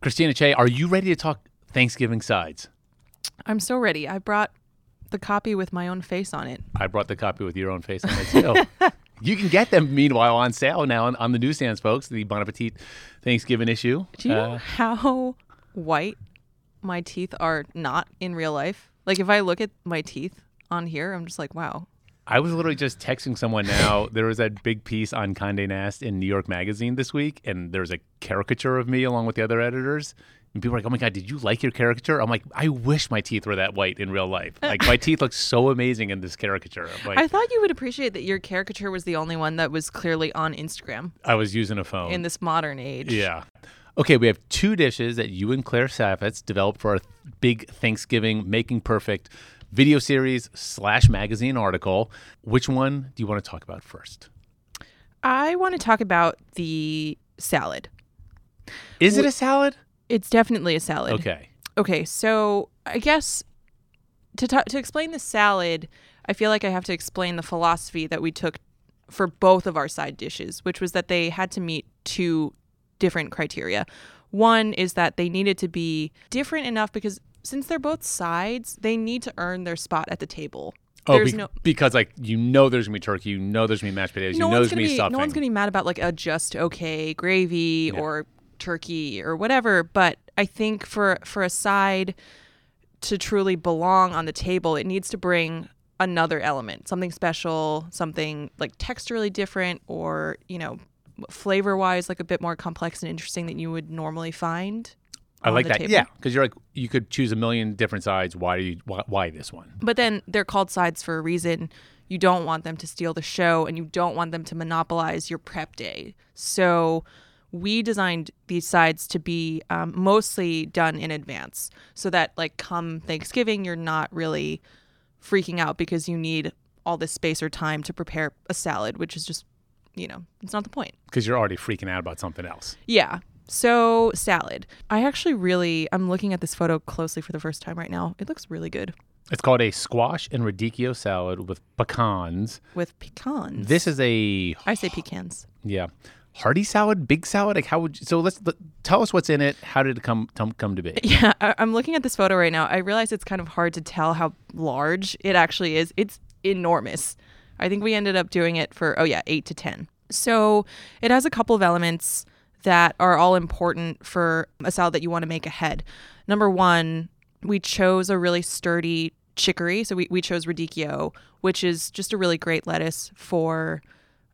A: Christina Chaey, are you ready to talk Thanksgiving sides?
D: I'm so ready. I brought
F: the copy with my own face on it.
A: I brought the copy with your own face on it too. [LAUGHS] you can get them, meanwhile, on sale now on, on the newsstands, folks. The Bon Appetit Thanksgiving issue.
F: Do you know
A: Uh,
F: how white my teeth are not in real life? Like if I look at my teeth on here, I'm just like, wow.
A: I was literally just texting someone now. [LAUGHS] there was that big piece on Condé Nast in New York Magazine this week, and there's a caricature of me along with the other editors. And people are like, "Oh my god, did you like your caricature?" I'm like, "I wish my teeth were that white in real life. Like my teeth look so amazing in this caricature." Like,
F: I thought you would appreciate that your caricature was the only one that was clearly on Instagram
A: I was using a phone.
F: in this modern age.
A: Yeah. Okay, we have two dishes that you and Claire Saffitz developed for our big Thanksgiving Making Perfect video series slash magazine article. Which one do you want to talk about first?
F: I want to talk about the salad.
A: Is it a salad?
F: It's definitely a salad.
A: Okay.
F: Okay, so I guess to ta- to explain the salad, I feel like I have to explain the philosophy that we took for both of our side dishes, which was that they had to meet two different criteria. One is that they needed to be different enough because since they're both sides, they need to earn their spot at the table.
A: Oh,
F: There's
A: be-
F: no
A: because like you know there's gonna be turkey, you know there's gonna be mashed potatoes,
F: no
A: you know there's
F: gonna
A: be stuffing.
F: no one's gonna be mad about like a just okay gravy
A: Yeah.
F: or turkey or whatever. But I think for for a side to truly belong on the table, it needs to bring another element, something special, something like texturally different, or you know, flavor wise, like a bit more complex and interesting than you would normally find.
A: I like that.
F: table.
A: Yeah, because you're like you could choose a million different sides. Why do you why, why this one?
F: But then they're called sides for a reason. You don't want them to steal the show and you don't want them to monopolize your prep day. So we designed these sides to be um, mostly done in advance so that, like, come Thanksgiving, you're not really freaking out because you need all this space or time to prepare a salad, which is just, you know, it's not the point.
A: Because you're already freaking out about something else.
F: Yeah. So, salad. I actually really, I'm looking at this photo closely for the first time right now. It looks really good
A: It's called a squash and radicchio salad with pecans.
F: with pecans.
A: This is a
F: I say pecans.
A: yeah hearty salad, big salad. Like how would you, so? Let's let, tell us what's in it. How did it come come, come to be? [LAUGHS]
F: Yeah, I- I'm looking at this photo right now. I realize it's kind of hard to tell how large it actually is. It's enormous. I think we ended up doing it for, oh, yeah, eight to 10. So it has a couple of elements that are all important for a salad that you want to make ahead. Number one, we chose a really sturdy chicory. So we, we chose radicchio, which is just a really great lettuce for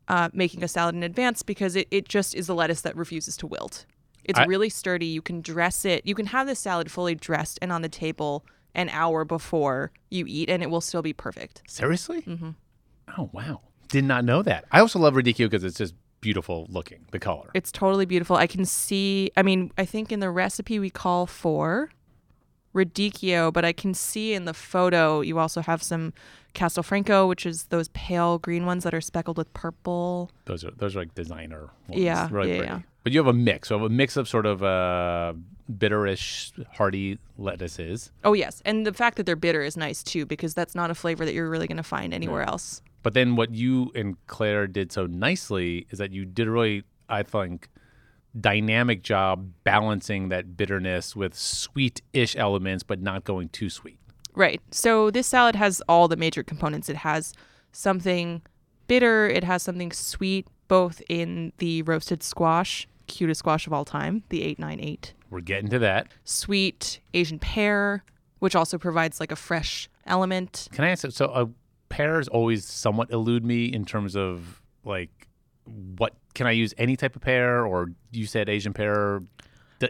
F: uh, making a salad in advance because it, it just is a lettuce that refuses to wilt. It's
A: I-
F: really sturdy. You can dress it. You can have the salad fully dressed and on the table an hour before you eat, and it will still be perfect.
A: Seriously? Mm-hmm. Oh wow, did not know that. I also love radicchio because it's just beautiful looking. The color.
F: It's totally beautiful. I can see. I mean, I think in the recipe we call for radicchio, but I can see in the photo you also have some Castelfranco, which is those pale green ones that are speckled with purple.
A: Those are those are like designer ones.
F: Yeah,
A: really
F: yeah, yeah.
A: But you have a mix. So a mix of sort of uh, bitterish, hearty lettuces.
F: Oh yes, and the fact that they're bitter is nice too because that's not a flavor that you're really going to find anywhere else.
A: But then what you and Claire did so nicely is that you did really, I think, dynamic job balancing that bitterness with sweet-ish elements, but not going too sweet.
F: Right. So this salad has all the major components. It has something bitter, it has something sweet, both in the roasted squash, cutest squash of all time, the 898.
A: We're getting to that.
F: Sweet Asian pear, which also provides like a fresh element.
A: Can I ask? So, uh, pears always somewhat elude me in terms of like what can I use? Any type of pear, or you said Asian pear?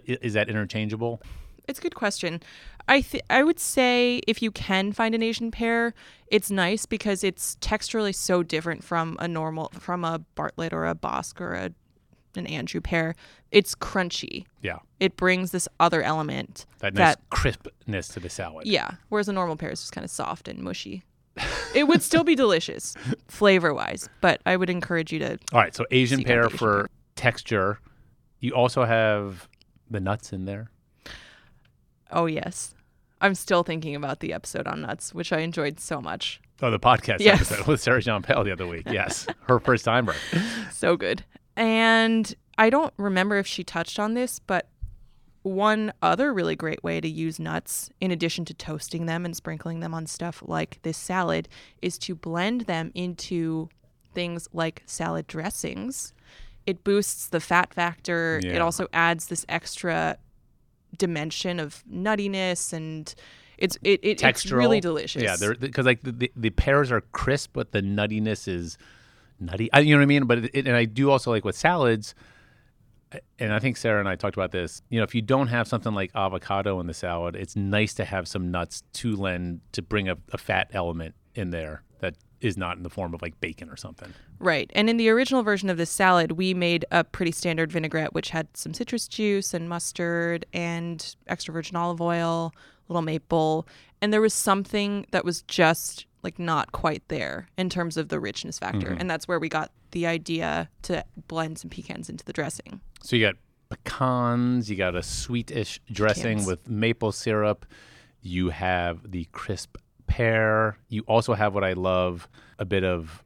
A: Is that interchangeable?
F: It's a good question. I th- I would say if you can find an Asian pear, it's nice because it's texturally so different from a normal from a Bartlett or a Bosc or a an Anjou pear. It's crunchy.
A: Yeah,
F: It brings this other element
A: that nice
F: that
A: crispness to the salad.
F: yeah, whereas a normal pear is just kind of soft and mushy. It would still be delicious flavor wise, but I would encourage you to
A: All right, so Asian
F: Seek out
A: pear
F: the Asian
A: for
F: pear.
A: texture. You also have the nuts in there.
F: Oh yes. I'm still thinking about the episode on nuts, which I enjoyed so much.
A: Oh, the podcast
F: Yes.
A: episode with Sarah Jampel the other week. Yes, her first timer. [LAUGHS]
F: so good. And I don't remember if she touched on this, but one other really great way to use nuts, in addition to toasting them and sprinkling them on stuff like this salad, is to blend them into things like salad dressings. It boosts the fat factor. It also adds this extra dimension of nuttiness and it's it, it it's really delicious.
A: Yeah, because like the, the, the pears are crisp, but the nuttiness is nutty. I, you know what I mean? But it- and I do also like with salads. And I think Sarah and I talked about this. You know, if you don't have something like avocado in the salad, it's nice to have some nuts to lend to bring a, a fat element in there that is not in the form of like bacon or something.
F: Right. And in the original version of this salad, we made a pretty standard vinaigrette, which had some citrus juice and mustard and extra virgin olive oil, a little maple. And there was something that was just like not quite there in terms of the richness factor. Mm-hmm. And that's where we got the idea to blend some pecans into the dressing.
A: So you got pecans, you got a sweetish dressing
F: Pecans.
A: with maple syrup. You have the crisp pear. You also have what I love, a bit of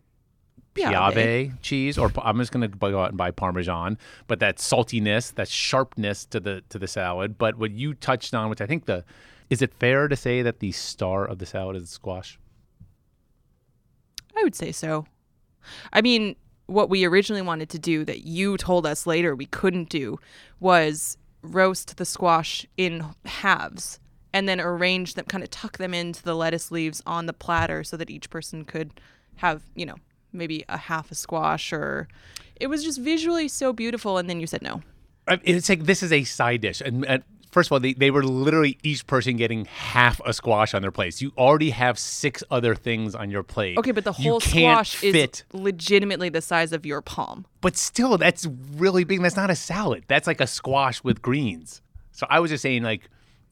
F: Piave.
A: Piave cheese, or I'm just going to go out and buy Parmesan. But that saltiness, that sharpness to the to the salad. But what you touched on, which I think the is it fair to say that the star of the salad is squash?
F: I would say so. I mean, what we originally wanted to do that you told us later we couldn't do was roast the squash in halves and then arrange them, kind of tuck them into the lettuce leaves on the platter so that each person could have, you know, maybe a half a squash or it was just visually so beautiful. And then you said no.
A: It's like this is a side dish, and, and first of all, they, they were literally each person getting half a squash on their plates. You already have six other things on your plate.
F: Okay, but the whole squash
A: fit.
F: is legitimately the size of your palm.
A: But still, that's really big. That's not a salad. That's like a squash with greens. So I was just saying, like,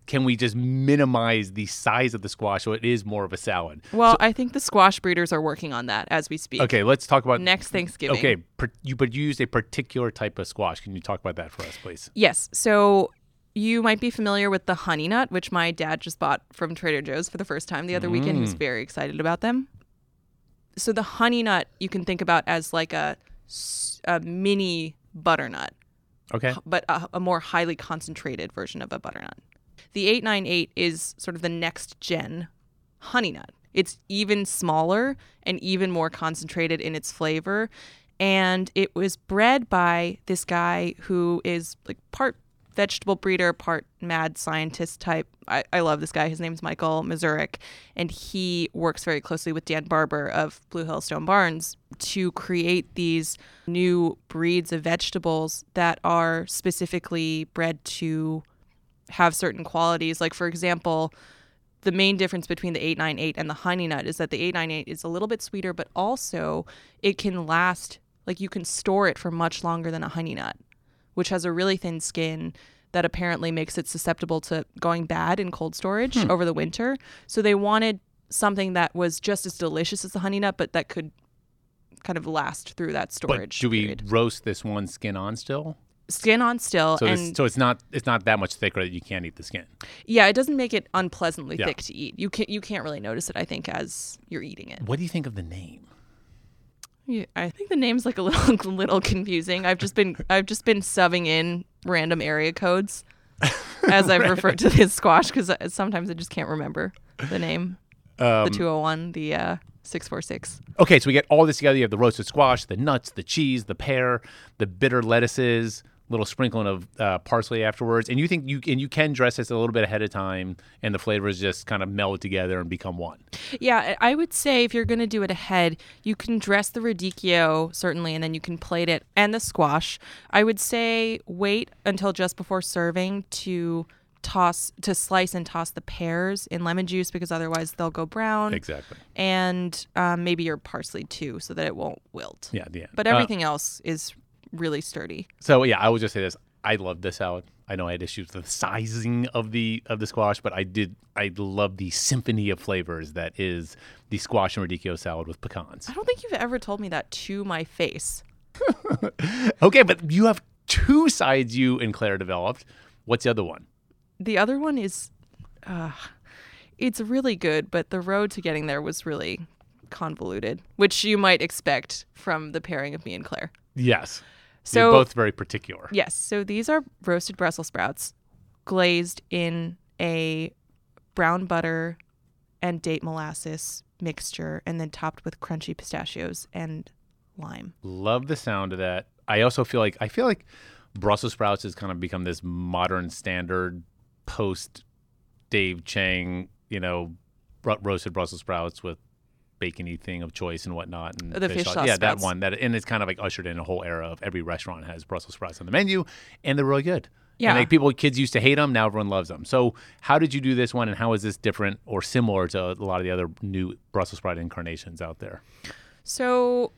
A: can we just minimize the size of the squash so it is more of a salad?
F: Well, I think the squash breeders are working on that as we speak.
A: Okay, let's talk about
F: Next Thanksgiving.
A: Okay, per, you but you used a particular type of squash. Can you talk about that for us, please?
F: Yes. So you might be familiar with the honey nut, which my dad just bought from Trader Joe's for the first time the other weekend. He was
A: Mm.
F: very excited about them. So the honey nut you can think about as like a, a mini butternut,
A: Okay.
F: but a, a more highly concentrated version of a butternut. The 898 is sort of the next gen honey nut. It's even smaller and even more concentrated in its flavor. And it was bred by this guy who is like part vegetable breeder, part mad scientist type. I, I love this guy. His name's Michael Mazourek. And he works very closely with Dan Barber of Blue Hill Stone Barns to create these new breeds of vegetables that are specifically bred to have certain qualities. Like, for example, the main difference between the 898 and the honey nut is that the 898 is a little bit sweeter, but also it can last, like, you can store it for much longer than a honey nut, which has a really thin skin that apparently makes it susceptible to going bad in cold storage hmm. over the winter. So they wanted something that was just as delicious as the honey nut, but that could kind of last through that storage.
A: But do we
F: period.
A: roast this one skin on still?
F: skin on still
A: So,
F: and
A: so it's not it's not that much thicker that you can't eat the skin.
F: Yeah, it doesn't make it unpleasantly
A: Yeah.
F: thick to eat. You can't you can't really notice it. I think as you're eating it.
A: What do you think of the name?
F: Yeah, I think the name's like a little [LAUGHS] little confusing. I've just been I've just been subbing in random area codes as I've [LAUGHS] referred to this squash because sometimes I just can't remember the name.
A: Um,
F: the 201, the uh, 646.
A: Okay, so we get all this together. You have the roasted squash, the nuts, the cheese, the pear, the bitter lettuces, little sprinkling of uh, parsley afterwards. And you think you and you can dress this a little bit ahead of time, and the flavors just kind of meld together and become one.
F: Yeah, I would say if you're going to do it ahead, you can dress the radicchio certainly, and then you can plate it and the squash. I would say wait until just before serving to toss to slice and toss the pears in lemon juice because otherwise they'll go brown.
A: Exactly.
F: And um, maybe your parsley too, so that it won't wilt.
A: Yeah, end.
F: But
A: Uh,
F: everything else is really sturdy.
A: So yeah, I would just say this. I love this salad. I know I had issues with the sizing of the of the squash, but I did. I love the symphony of flavors that is the squash and radicchio salad with pecans.
F: I don't think you've ever told me that to my face. [LAUGHS]
A: Okay, but you have two sides you and Claire developed. What's the other one?
F: The other one is, uh, it's really good, but the road to getting there was really convoluted, which you might expect from the pairing of me and Claire.
A: Yes.
F: So
A: You're both very particular.
F: yes, so these are roasted Brussels sprouts. glazed in a brown butter and date molasses mixture, and then topped with crunchy pistachios and lime.
A: Love the sound of that. I also feel like I feel like Brussels sprouts has kind of become this modern standard post Dave Chang, you know, roasted Brussels sprouts with bacony thing of choice and whatnot. And
F: The fish sauce
A: yeah,
F: sprouts.
A: that one. That and it's kind of like ushered in a whole era of every restaurant has Brussels sprouts on the menu, and they're really good.
F: Yeah.
A: And like people, kids used to hate them. Now everyone loves them. So, how did you do this one, and how is this different or similar to a lot of the other new Brussels sprout incarnations out there?
F: So,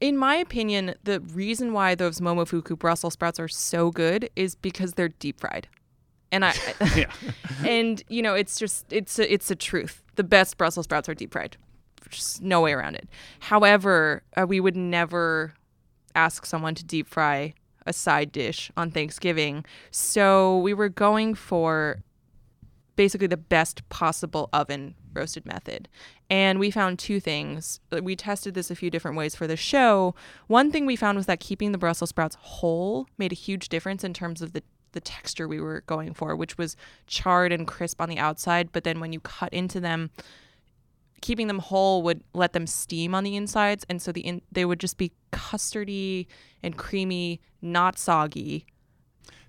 F: in my opinion, the reason why those Momofuku Brussels sprouts are so good is because they're deep fried. And I, [LAUGHS]
A: Yeah. [LAUGHS]
F: and you know, it's just it's a, it's a truth. The best Brussels sprouts are deep fried. Just no way around it. However, uh, we would never ask someone to deep fry a side dish on Thanksgiving. So we were going for basically the best possible oven roasted method. And we found two things. We tested this a few different ways for the show. One thing we found was that keeping the Brussels sprouts whole made a huge difference in terms of the the texture we were going for, which was charred and crisp on the outside, but then when you cut into them, keeping them whole would let them steam on the insides, and so the in, they would just be custardy and creamy, not soggy.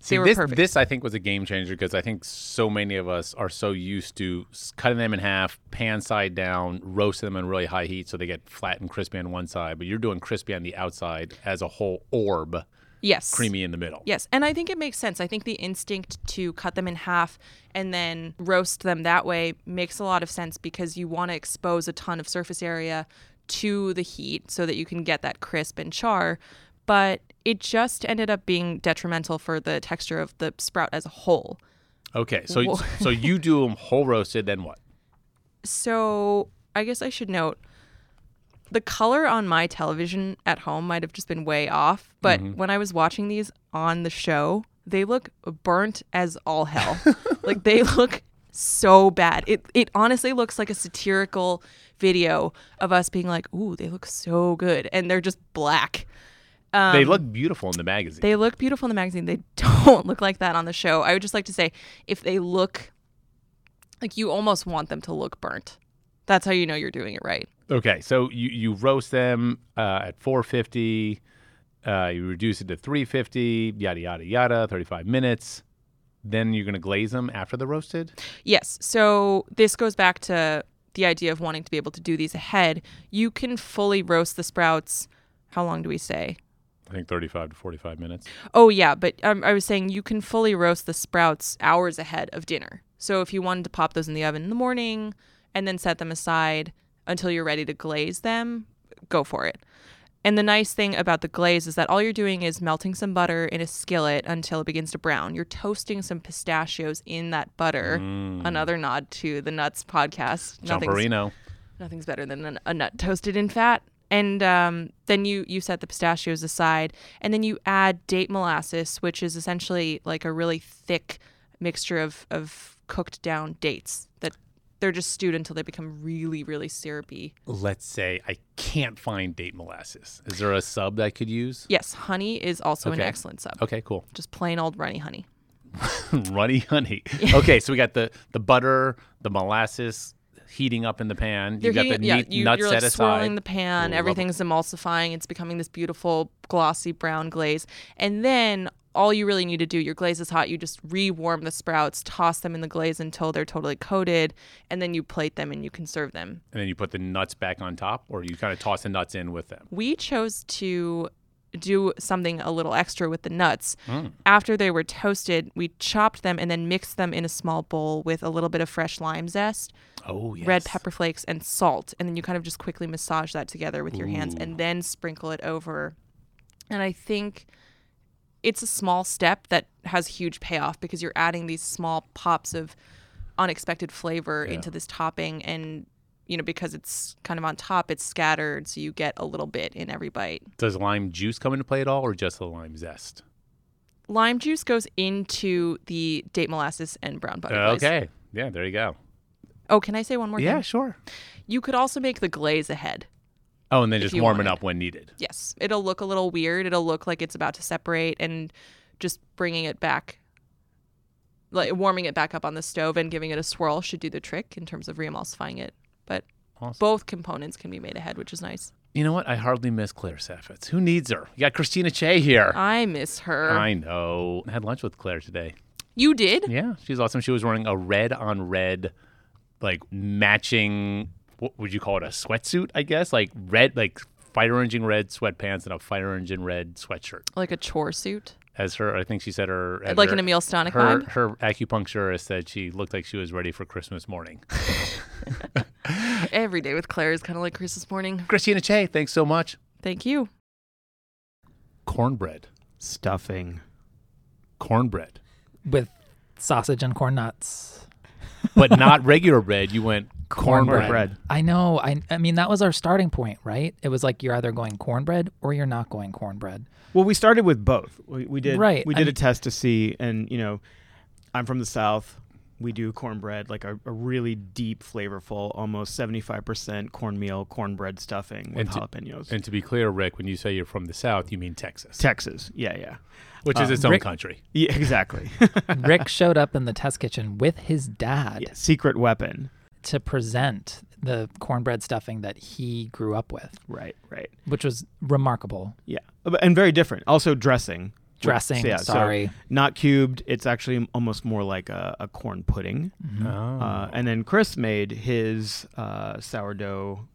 A: See, this,
F: perfect.
A: this I think was a game changer because I think so many of us are so used to cutting them in half, pan side down, roasting them in really high heat so they get flat and crispy on one side. But you're doing crispy on the outside as a whole orb,
F: Yes.
A: creamy in the middle.
F: Yes, and I think it makes sense. I think the instinct to cut them in half and then roast them that way makes a lot of sense because you want to expose a ton of surface area to the heat so that you can get that crisp and char. But it just ended up being detrimental for the texture of the sprout as a whole.
A: Okay, so so you do them whole roasted, then what?
F: So I guess I should note the color on my television at home might have just been way off, but when I was watching these on the show, they look burnt as all hell. [LAUGHS] like they look so bad. It it honestly looks like a satirical video of us being like, "Ooh, they look so good," and they're just black. Um,
A: they look beautiful in the magazine.
F: they look beautiful in the magazine. They [LAUGHS] don't look like that on the show. I would just like to say if they look like you almost want them to look burnt. That's how you know you're doing it right.
A: Okay, so you, you roast them uh, at 450. Uh, you reduce it to 350. Yada yada yada. 35 minutes. Then you're gonna glaze them after the roasted.
F: Yes. So this goes back to the idea of wanting to be able to do these ahead. You can fully roast the sprouts. How long do we say?
A: I think 35 to 45 minutes.
F: Oh yeah, but um, I was saying you can fully roast the sprouts hours ahead of dinner. So if you wanted to pop those in the oven in the morning and then set them aside until you're ready to glaze them, go for it. And the nice thing about the glaze is that all you're doing is melting some butter in a skillet until it begins to brown. You're toasting some pistachios in that butter. Another nod to the Nuts podcast. Nothing's- nothing's better than a, a nut toasted in fat and um, then you you set the pistachios aside and then you add date molasses which is essentially like a really thick mixture of, of cooked down dates that they're just stewed until they become really really syrupy
A: Let's say I can't find date molasses. Is there a sub that I could use?
F: yes honey is also an excellent sub
A: Okay, cool.
F: just plain old runny honey [LAUGHS]
A: Runny honey. Okay, so we got the the butter, the molasses heating up in the pan. You got
F: heating
A: the
F: it- yeah, you,
A: nut
F: you're
A: set
F: like
A: aside.
F: swirling the pan.
A: Ooh, it.
F: everything's emulsifying. It's becoming this beautiful, glossy brown glaze. And then all you really need to do, your glaze is hot. You just re-warm the sprouts, toss them in the glaze until they're totally coated, and then you plate them and you can serve them.
A: and then you put the nuts back on top, or you kind of toss the nuts in with them.
F: We chose to do something a little extra with the nuts.
A: Mm.
F: After they were toasted, we chopped them and then mixed them in a small bowl with a little bit of fresh lime zest.
A: Oh, yes.
F: red pepper flakes and salt and then you kind of just quickly massage that together with your hands and then sprinkle it over and i think it's a small step that has huge payoff because you're adding these small pops of unexpected flavor
A: Yeah.
F: into this topping and you know because it's kind of on top it's scattered so you get a little bit in every bite
A: Does lime juice come into play at all, or just the lime zest?
F: lime juice goes into the date molasses and brown butter glaze.
A: Okay. Yeah, there you go.
F: oh can i say one more thing?
A: Yeah,
F: thing
A: sure.
F: you could also make the glaze ahead
A: Oh, and then just warm it up when needed.
F: Yes, it'll look a little weird. It'll look like it's about to separate, and just bringing it back like warming it back up on the stove and giving it a swirl should do the trick in terms of reemulsifying it. But
A: Awesome.
F: both components can be made ahead, which is nice.
A: You know what? I hardly miss Claire Saffitz. Who needs her? You got Christina Chaey here.
F: I miss her.
A: I know. I had lunch with Claire today.
F: you did?
A: Yeah, she's awesome. She was wearing a red on red, like matching. What would you call it? A sweatsuit, I guess. Like red, like fire engine red sweatpants and a fire engine red sweatshirt.
F: Like a chore suit?
A: As her, I think she said her
F: Like
A: her,
F: an Emil Stonick
A: her,
F: vibe?
A: her acupuncturist said she looked like she was ready for Christmas morning. [LAUGHS] [LAUGHS]
F: Every day with Claire is kind of like Christmas morning.
A: Christina Chaey, thanks so much.
F: Thank you.
A: Cornbread,
G: Stuffing.
A: cornbread,
H: with sausage and corn nuts.
A: but not regular bread. You went cornbread.
G: Cornbread.
H: I know. I I mean that was our starting point, right? It was like you're either going cornbread or you're not going cornbread.
G: Well, we started with both. We, we did
H: Right,
G: We did a
H: mean-
G: test to see, and you know, I'm from the south. We do cornbread, like a, a really deep, flavorful, almost 75% cornmeal cornbread stuffing with
A: And to-
G: jalapenos.
A: And to be clear, Rick, when you say you're from the South, you mean Texas,
G: Texas, yeah, yeah,
A: which is
G: uh,
A: its own
H: Rick-
A: country.
G: yeah, [LAUGHS] exactly.
H: Rick showed up in the test kitchen with his dad
G: Yeah, secret weapon.
H: To present the cornbread stuffing that he grew up with,
G: Right, right.
H: which was remarkable.
G: Yeah, and very different. Also dressing.
H: Dressing,
G: Yeah, so
H: sorry.
G: not cubed. It's actually almost more like a, a corn pudding.
H: Mm-hmm.
A: Oh.
G: Uh, and then Chris made his uh, sourdough.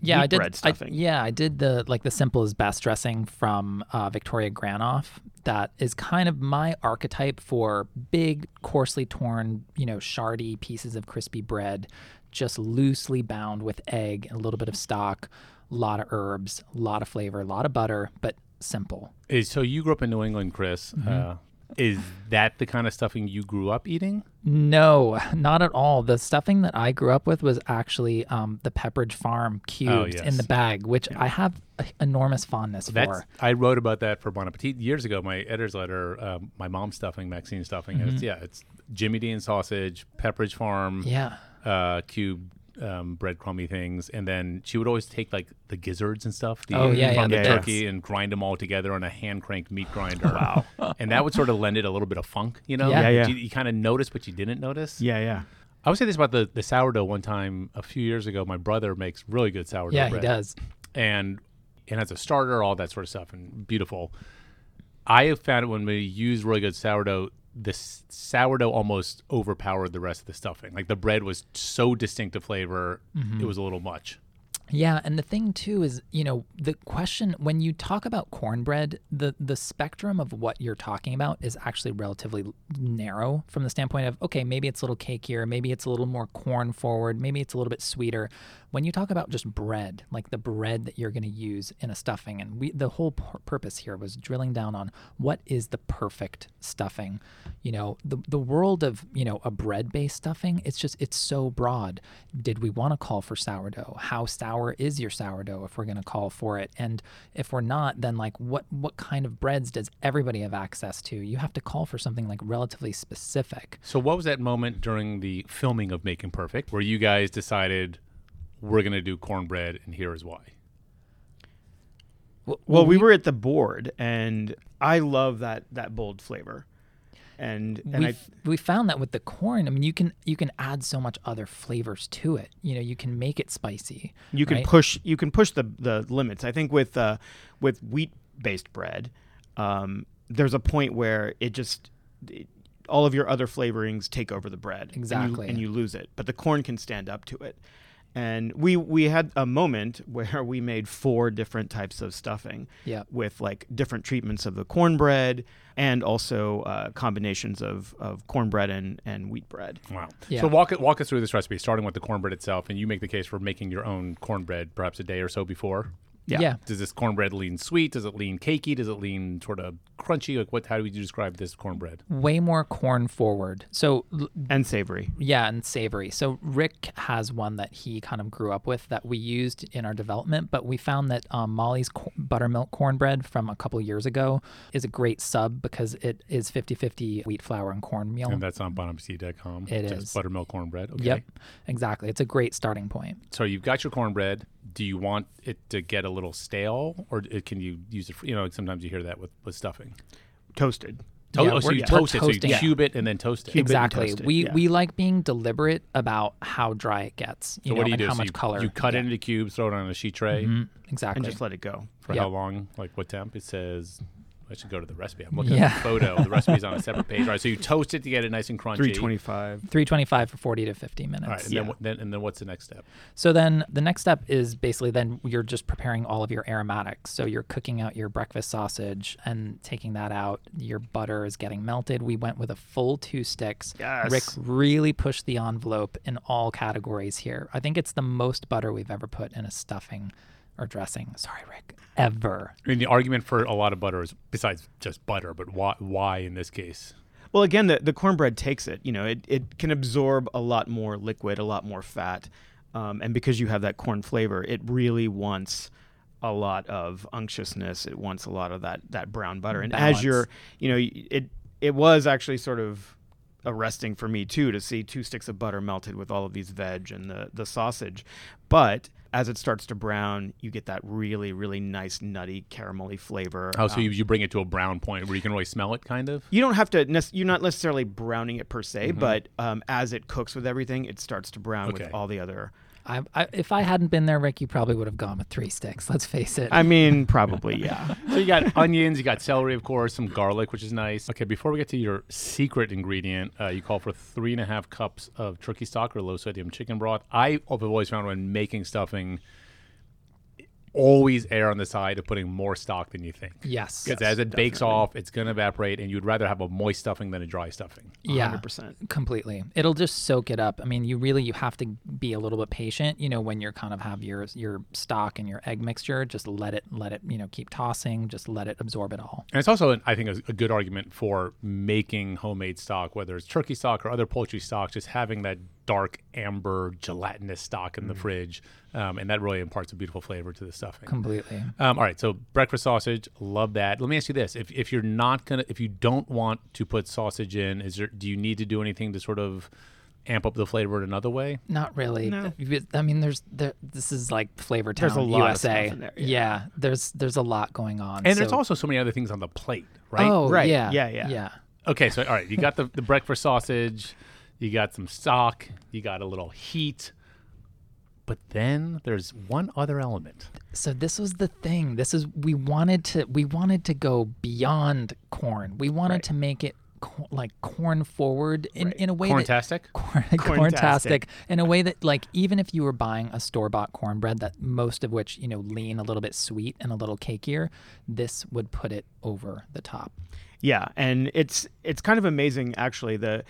H: Yeah, I did.
G: bread
H: I, yeah, I did the like the simple is best dressing from uh, Victoria Granof. That is kind of my archetype for big, coarsely torn, you know, shardy pieces of crispy bread, just loosely bound with egg and a little bit of stock, a lot of herbs, a lot of flavor, a lot of butter, but simple.
A: So you grew up in New England, Chris.
H: Mm-hmm.
A: Uh, is that the kind of stuffing you grew up eating?
H: No, not at all. The stuffing that I grew up with was actually um, the Pepperidge Farm cubes in
A: Oh, yes.
H: the bag, which I have enormous fondness
A: That's
H: for.
A: I wrote about that for Bon Appetit years ago. My editor's letter, um, my mom's stuffing, Maxine stuffing. And it's, yeah, it's Jimmy Dean sausage, Pepperidge Farm,
H: Mm-hmm. Yeah.
A: uh, cube um, breadcrumby things, and then she would always take like the gizzards and stuff, the
H: Oh, yeah,
A: from
H: yeah,
A: the
G: the
A: turkey, and grind them all together on a hand cranked meat grinder. wow, [LAUGHS] and that would sort of lend it a little bit of funk, you know?
H: Yeah.
G: Yeah, yeah.
A: You, you kind of notice, but you didn't notice.
G: Yeah, yeah.
A: I would say this about the, the sourdough one time a few years ago. My brother makes really good sourdough
H: Yeah,
A: bread.
H: he does.
A: And and as a starter, all that sort of stuff, and beautiful. I have found it when we use really good sourdough, the sourdough almost overpowered the rest of the stuffing. Like the bread was so distinct a flavor,
H: Mm-hmm.
A: it was a little much.
H: Yeah, and the thing too is, you know, the question when you talk about cornbread, the the spectrum of what you're talking about is actually relatively narrow from the standpoint of okay, maybe it's a little cakier, maybe it's a little more corn forward, maybe it's a little bit sweeter. When you talk about just bread, like the bread that you're going to use in a stuffing, and we the whole pur- purpose here was drilling down on what is the perfect stuffing. You know, the the world of you know a bread based stuffing, it's just it's so broad. Did we want to call for sourdough? How sour is your sourdough if we're going to call for it? And if we're not, then like what what kind of breads does everybody have access to? You have to call for something like relatively specific.
A: So, what was that moment during the filming of Making Perfect where you guys decided we're going to do cornbread, and here is why?
G: Well, we were at the board, and I love that that bold flavor, and and
H: we
G: I
H: we found that with the corn, I mean, you can you can add so much other flavors to it. You know, you can make it spicy.
G: you can
H: right?
G: push you can push the the limits. I think with uh, with wheat based bread, um, there's a point where it just it, all of your other flavorings take over the bread, and you-
H: Exactly.
G: and you, lose it. But the corn can stand up to it. And we we had a moment [LAUGHS] where we made four different types of stuffing.
H: Yeah.
G: with like different treatments of the cornbread and also uh, combinations of, of cornbread and, and wheat bread.
A: Wow.
H: Yeah.
A: So walk walk us through this recipe, starting with the cornbread itself, and you make the case for making your own cornbread perhaps a day or so before.
G: Yeah.
H: yeah.
A: Does this cornbread lean sweet? Does it lean cakey? Does it lean sort of crunchy? Like what? How do you describe this cornbread?
H: Way more corn forward. So
G: And savory.
H: Yeah, and savory. So Rick has one that he kind of grew up with that we used in our development, but we found that um, Molly's co- buttermilk cornbread from a couple years ago is a great sub because it is 50-50 wheat flour and cornmeal.
A: And that's on bonappetit.com.
H: It is
A: buttermilk cornbread. Okay.
H: Yep, exactly. It's a great starting point.
A: So you've got your cornbread. Do you want it to get a little stale, or can you use it? For, you know, sometimes you hear that with with stuffing.
G: Toasted.
A: To-
H: Yeah,
A: oh, so
H: we're-
A: you
H: we're
A: toast it. So you
H: toasting it.
A: cube it and then toast it.
G: Cube it and
H: exactly.
G: toast it,
H: we
G: yeah.
H: we like being deliberate about how dry it gets. You
A: So
H: know,
A: what do you
H: and
A: do?
H: how
A: so
H: much
A: you,
H: color
A: you cut
H: you
A: it into cubes, throw it on a sheet tray
H: get. Mhm, exactly.
G: and just let it go.
A: for
H: Yep.
A: how long? Like what temp? It says. I should go to the recipe. I'm looking
H: Yeah.
A: at the photo. The recipe's on a [LAUGHS] separate page. All right. So you toast it to get it nice and crunchy.
G: 325.
H: 325 for 40 to 50 minutes.
A: All right. And
G: Yeah.
A: then, then and then what's the next step?
H: So then the next step is basically then you're just preparing all of your aromatics. So you're cooking out your breakfast sausage and taking that out. Your butter is getting melted. We went with a full two sticks.
G: Yes.
H: Rick really pushed the envelope in all categories here. I think it's the most butter we've ever put in a stuffing or dressing. Sorry, Rick. Ever.
A: I mean, the argument for a lot of butter is besides just butter, but why? Why in this case?
G: Well, again, the, the cornbread takes it. You know, it, it can absorb a lot more liquid, a lot more fat. Um, and because you have that corn flavor, it really wants a lot of unctuousness. It wants a lot of that, that brown butter. And
H: Balance.
G: as you're, you know, it, it was actually sort of arresting for me too to see two sticks of butter melted with all of these veg and the, the sausage. But as it starts to brown, you get that really, really nice, nutty, caramelly flavor.
A: Oh, so
G: Um,
A: you, you bring it to a brown point where you can really smell it, kind of.
G: you don't have to. Nec- you're not necessarily browning it per se,
A: Mm-hmm.
G: but um, as it cooks with everything, it starts to brown
A: Okay.
G: with all the other.
H: I, I, if I hadn't been there, Rick, you probably would have gone with three sticks. Let's face it.
G: I mean, probably yeah. [LAUGHS]
A: So you got onions, you got celery, of course, some garlic, which is nice. Okay, before we get to your secret ingredient, uh, you call for three and a half cups of turkey stock or low sodium chicken broth. I have always found when making stuffing, always err on the side of putting more stock than you think.
H: yes.
A: Because as it bakes off, it's going to evaporate, and you'd rather have a moist stuffing than a dry stuffing.
H: Yeah.
G: 100%.
H: completely it'll just soak it up i mean you really you have to be a little bit patient you know when you're kind of have your your stock and your egg mixture just let it let it you know keep tossing just let it absorb it all
A: And it's also, I think, a, a good argument for making homemade stock, whether it's turkey stock or other poultry stock, just having that dark amber gelatinous stock in the fridge, um, and that really imparts a beautiful flavor to the stuffing.
H: completely
A: Um, all right, so breakfast sausage, love that. Let me ask you this: if if you're not gonna, if you don't want to put sausage in, is there? Do you need to do anything to sort of amp up the flavor in another way?
H: not really
G: No.
H: I mean there's there this is like flavor town
G: There's a lot of
H: usa
G: stuff in there,
H: yeah.
G: yeah.
H: there's there's a lot going on
A: And there's also so many other things on the plate, right?
H: oh
G: Right.
H: yeah
G: Yeah, yeah.
H: yeah
A: Okay, so all right, you got the, the breakfast sausage, you got some stock, you got a little heat, but then there's one other element.
H: so this was the thing this is we wanted to we wanted to go beyond corn we wanted
G: Right.
H: to make it co- like corn forward in, in a way that
A: Corntastic. [LAUGHS]
H: corn
G: Corntastic.
H: corntastic in a way that like even if you were buying a store bought cornbread that most of which you know lean a little bit sweet and a little cakier this would put it over the top
G: Yeah, and it's it's kind of amazing actually. The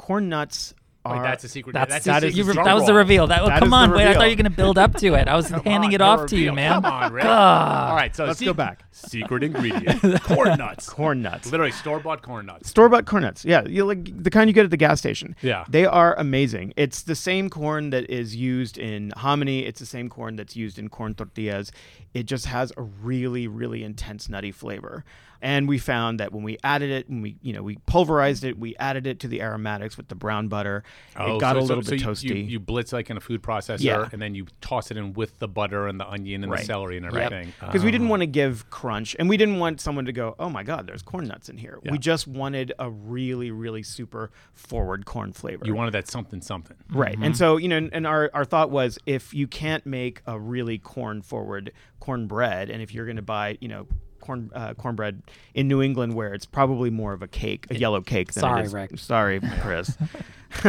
G: corn nuts are.
A: Wait, that's a secret.
H: that's,
A: that's
G: that
A: a
G: is
A: secret
H: re- that was the reveal that,
G: That
H: come on wait i thought you were gonna build up to it i was [LAUGHS] handing
A: on,
H: it off
A: the
H: to you man
A: Come on, Rick. All right, so
G: Let's
A: sec-
G: go back.
A: Secret ingredient: [LAUGHS] corn nuts.
G: corn nuts.
A: Literally store bought corn nuts.
G: Store bought corn nuts. Yeah, you like the kind you get at the gas station.
A: Yeah.
G: They are amazing. It's the same corn that is used in hominy. It's the same corn that's used in corn tortillas. It just has a really, really intense nutty flavor. And we found that when we added it, when we you know we pulverized it, we added it to the aromatics with the brown butter. it got
A: Oh, so-
G: a little
A: so
G: bit
A: you-
G: toasty.
A: You, you blitz like in a food processor,
G: Yeah.
A: and then you toss it in with the butter and the onion and the celery and everything.
G: because we didn't
A: Ah.
G: want to give crunch and we didn't want someone to go oh my god there's corn nuts in here
A: Yeah.
G: we just wanted a really really super forward corn flavor
A: You wanted that something something.
G: right and so you know and our, our thought was if you can't make a really corn forward cornbread and if you're going to buy you know corn uh, cornbread in New England where it's probably more of a cake a yellow cake than
H: Sorry,
G: it is
H: Rick.
G: sorry [LAUGHS] Chris [LAUGHS]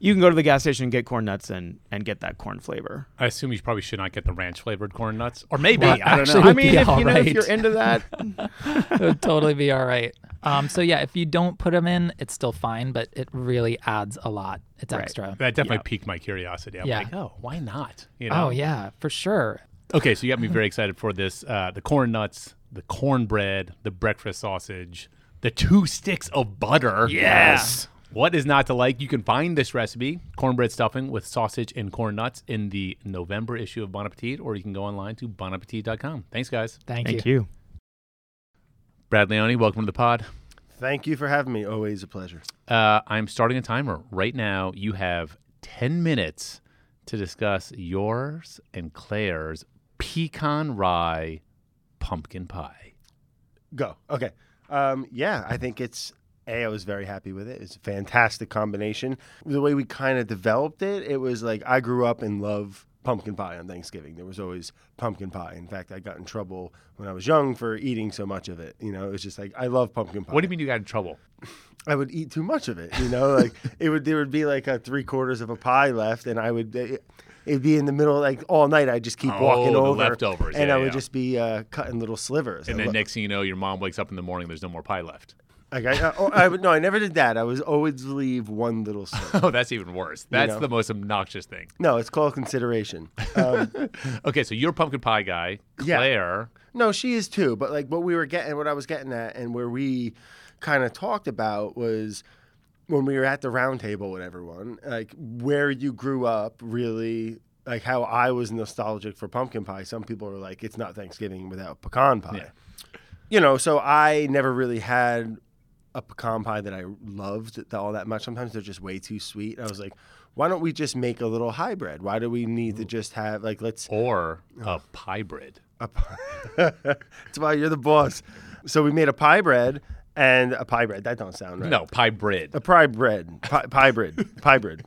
G: you can go to the gas station and get corn nuts and and get that corn flavor
A: I assume you probably should not get the ranch flavored corn nuts, or maybe
H: Well,
A: I don't know.
G: I mean if you know if
H: alright.
G: you're into that [LAUGHS]
H: it would totally be all right. Um, so yeah, if you don't put them in, it's still fine, but it really adds a lot. It's
G: Right.
H: extra.
A: That definitely
G: Yeah.
A: piqued my curiosity. I'm
H: Yeah.
A: like, oh, why not? You know?
H: Oh yeah, for sure.
A: Okay, so you got me very excited for this. Uh, the corn nuts, the cornbread, the breakfast sausage, the two sticks of butter.
G: Yes.
A: What is not to like? You can find this recipe, cornbread stuffing with sausage and corn nuts, in the November issue of Bon Appetit, or you can go online to bonappetit.com. Thanks, guys.
H: Thank,
G: thank
H: you.
G: you
A: Brad Leone, welcome to the pod.
B: Thank you for having me. Always a pleasure.
A: Uh, I'm starting a timer right now. You have 10 minutes to discuss yours and Claire's pecan rye pumpkin pie.
B: Go. Okay. Um, yeah, I think it's a. I was very happy with it. It's a fantastic combination. The way we kind of developed it, it was like I grew up and love pumpkin pie on Thanksgiving. There was always pumpkin pie. In fact, I got in trouble when I was young for eating so much of it. You know, it was just like I love pumpkin pie.
A: What do you mean you got in trouble?
B: I would eat too much of it. You know, like it would there would be like a three quarters of a pie left, and I would. It, It'd be in the middle, like all night. I'd just keep
A: Oh,
B: walking over,
A: leftovers.
B: and
A: Yeah,
B: I would
A: yeah.
B: just be uh, cutting little slivers.
A: And
B: I
A: then
B: lo-
A: next thing you know, your mom wakes up in the morning. There's no more pie left.
B: Like I, I, oh, I would no, I never did that. I was always leave one little sliver. [LAUGHS]
A: Oh, that's even worse. That's
B: know.
A: the most obnoxious thing.
B: no, it's called consideration. Um, [LAUGHS]
A: Okay, so you're a pumpkin pie guy.
B: Yeah.
A: Claire.
B: no, she is too. But like what we were getting, what I was getting at, and where we kind of talked about was when we were at the round table with everyone, like where you grew up, really. Like how I was nostalgic for pumpkin pie. Some people are like, it's not Thanksgiving without pecan pie.
A: Yeah.
B: You know, so I never really had a pecan pie that I loved all that much. Sometimes they're just way too sweet. I was like, why don't we just make a little hybrid? Why do we need to just have like let's
A: Or a pie bread.
B: a pie. [LAUGHS] That's why you're the boss. So we made a pie bread and a pie bread. That don't sound right.
A: No, pie bread.
B: a pie bread, pie, pie bread, pie bread.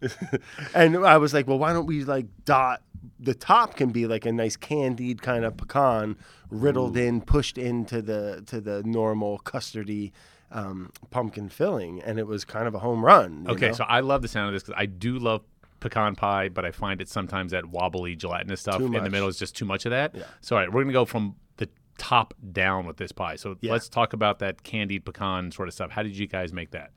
B: [LAUGHS] and I was like, well, why don't we like dot the top can be like a nice candied kind of pecan riddled in, pushed into the to the normal custardy um, pumpkin filling, and it was kind of a home run.
A: Okay,
B: know?
A: so I love the sound of this because I do love pecan pie, but I find it sometimes that wobbly gelatinous stuff in the middle is just too much of that.
B: Yeah.
A: So all right, we're gonna go from top down with this pie. So
B: Yeah.
A: let's talk about that candied pecan sort of stuff. How did you guys make that?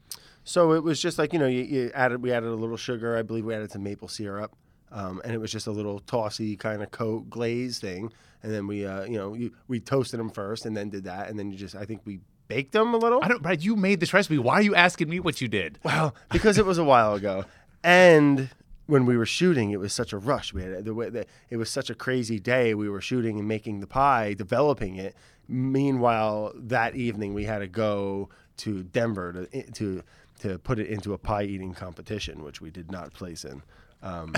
B: So it was just like you know, you, you added we added a little sugar. I believe we added some maple syrup, um, and it was just a little tossy kind of coat glaze thing. And then we, uh, you know, you, we toasted them first, and then did that, and then you just I think we baked them a little.
A: I don't, Brad. You made this recipe. Why are you asking me what you did?
B: Well, because it was a while ago, and when we were shooting, it was such a rush. We had the way that it was such a crazy day. We were shooting and making the pie, developing it. Meanwhile, that evening we had to go to Denver to to to put it into a pie eating competition, which we did not place in. Um,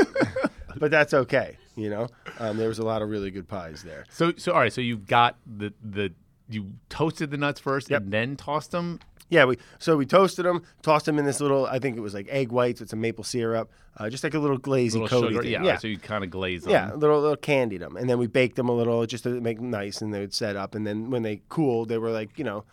B: [LAUGHS] but that's okay, you know. Um, there was a lot of really good pies there.
A: So so all right. So you got the the you toasted the nuts first
B: Yep.
A: and then tossed them.
B: Yeah, we so we toasted them, tossed them in this little. I think it was like egg whites with some maple syrup, uh, just like a little glazy,
A: Little sugar, yeah,
B: yeah.
A: So you kind of glaze them.
B: Yeah, a little little candied them, and then we baked them a little just to make them nice, and they would set up. And then when they cooled, they were like you know,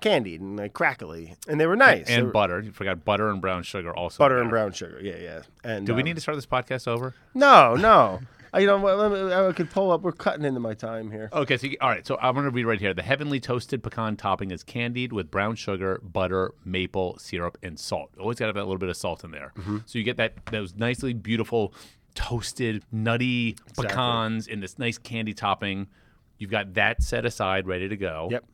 B: candied and like crackly, and they were nice.
A: And
B: were-
A: butter. You forgot butter and brown sugar also.
B: butter and brown sugar. Yeah, yeah. And
A: Do we
B: um,
A: need to start this podcast over?
B: No, no. I, you know, I could pull up. We're cutting into my time here.
A: Okay, so you- all right, so I'm going to read right here. The heavenly toasted pecan topping is candied with brown sugar, butter, maple syrup, and salt. Always got to have a little bit of salt in there.
B: Mm-hmm.
A: So you get that those nicely beautiful toasted nutty pecans in this nice candy topping. You've got that set aside, ready to go.
B: Yep.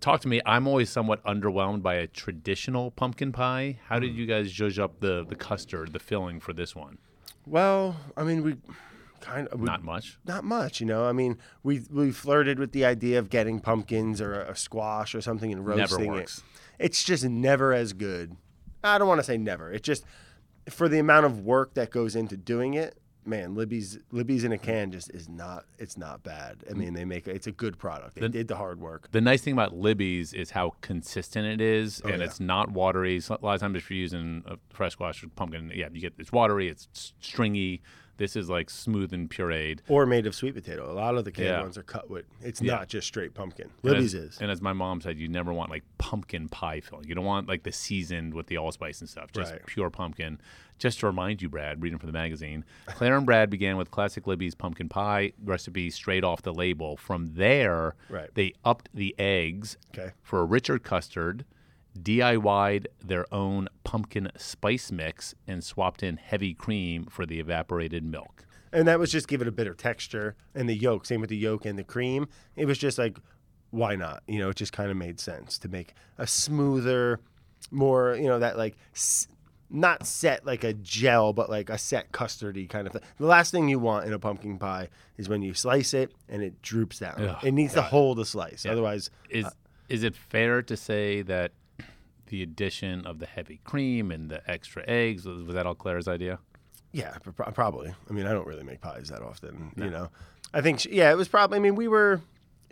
A: Talk to me. I'm always somewhat underwhelmed by a traditional pumpkin pie. How
B: Mm.
A: did you guys judge up the the custard, the filling for this one?
B: Well, I mean, we kind of we,
A: Not much.
B: not much, you know. I mean, we we flirted with the idea of getting pumpkins or a, a squash or something and
A: Never
B: roasting
A: works.
B: it. It's just never as good. I don't want to say never. It's just for the amount of work that goes into doing it. Man, Libby's Libby's in a can just is not. It's not bad. I mean, they make it's a good product. They
A: The-
B: did the hard work.
A: The nice thing about Libby's is how consistent it is, oh, and
B: Oh, yeah.
A: it's not watery. So a lot of times, if you're using a fresh squash or pumpkin, yeah, you get it's watery, it's stringy. This is like smooth and pureed.
B: Or made of sweet potato. A lot of the canned
A: Yeah.
B: ones are cut with. It's
A: Yeah.
B: not just straight pumpkin.
A: And
B: Libby's
A: as,
B: is.
A: And as my mom said, you never want like pumpkin pie filling. You don't want like the seasoned with the allspice and stuff. Just
B: Right.
A: pure pumpkin. Just to remind you, Brad, reading from the magazine, Claire and Brad began with classic Libby's pumpkin pie recipe straight off the label. From there,
B: Right.
A: they upped the eggs
B: Okay.
A: for a richer custard, DIY'd their own pumpkin spice mix, and swapped in heavy cream for the evaporated milk.
B: and that was just give it a bitter texture and the yolk same with the yolk and the cream. It was just like why not? You know it just kind of made sense to make a smoother more you know that like s- not set like a gel but like a set custardy kind of thing. The last thing you want in a pumpkin pie is when you slice it and it droops down.
A: Ugh,
B: it needs to hold a slice
A: Yeah.
B: otherwise
A: Is uh, is it fair to say that the addition of the heavy cream and the extra eggs was, was that all Claire's idea?
B: Yeah, pro- probably. I mean, I don't really make pies that often, you know. I think, she, yeah, it was probably. I mean, we were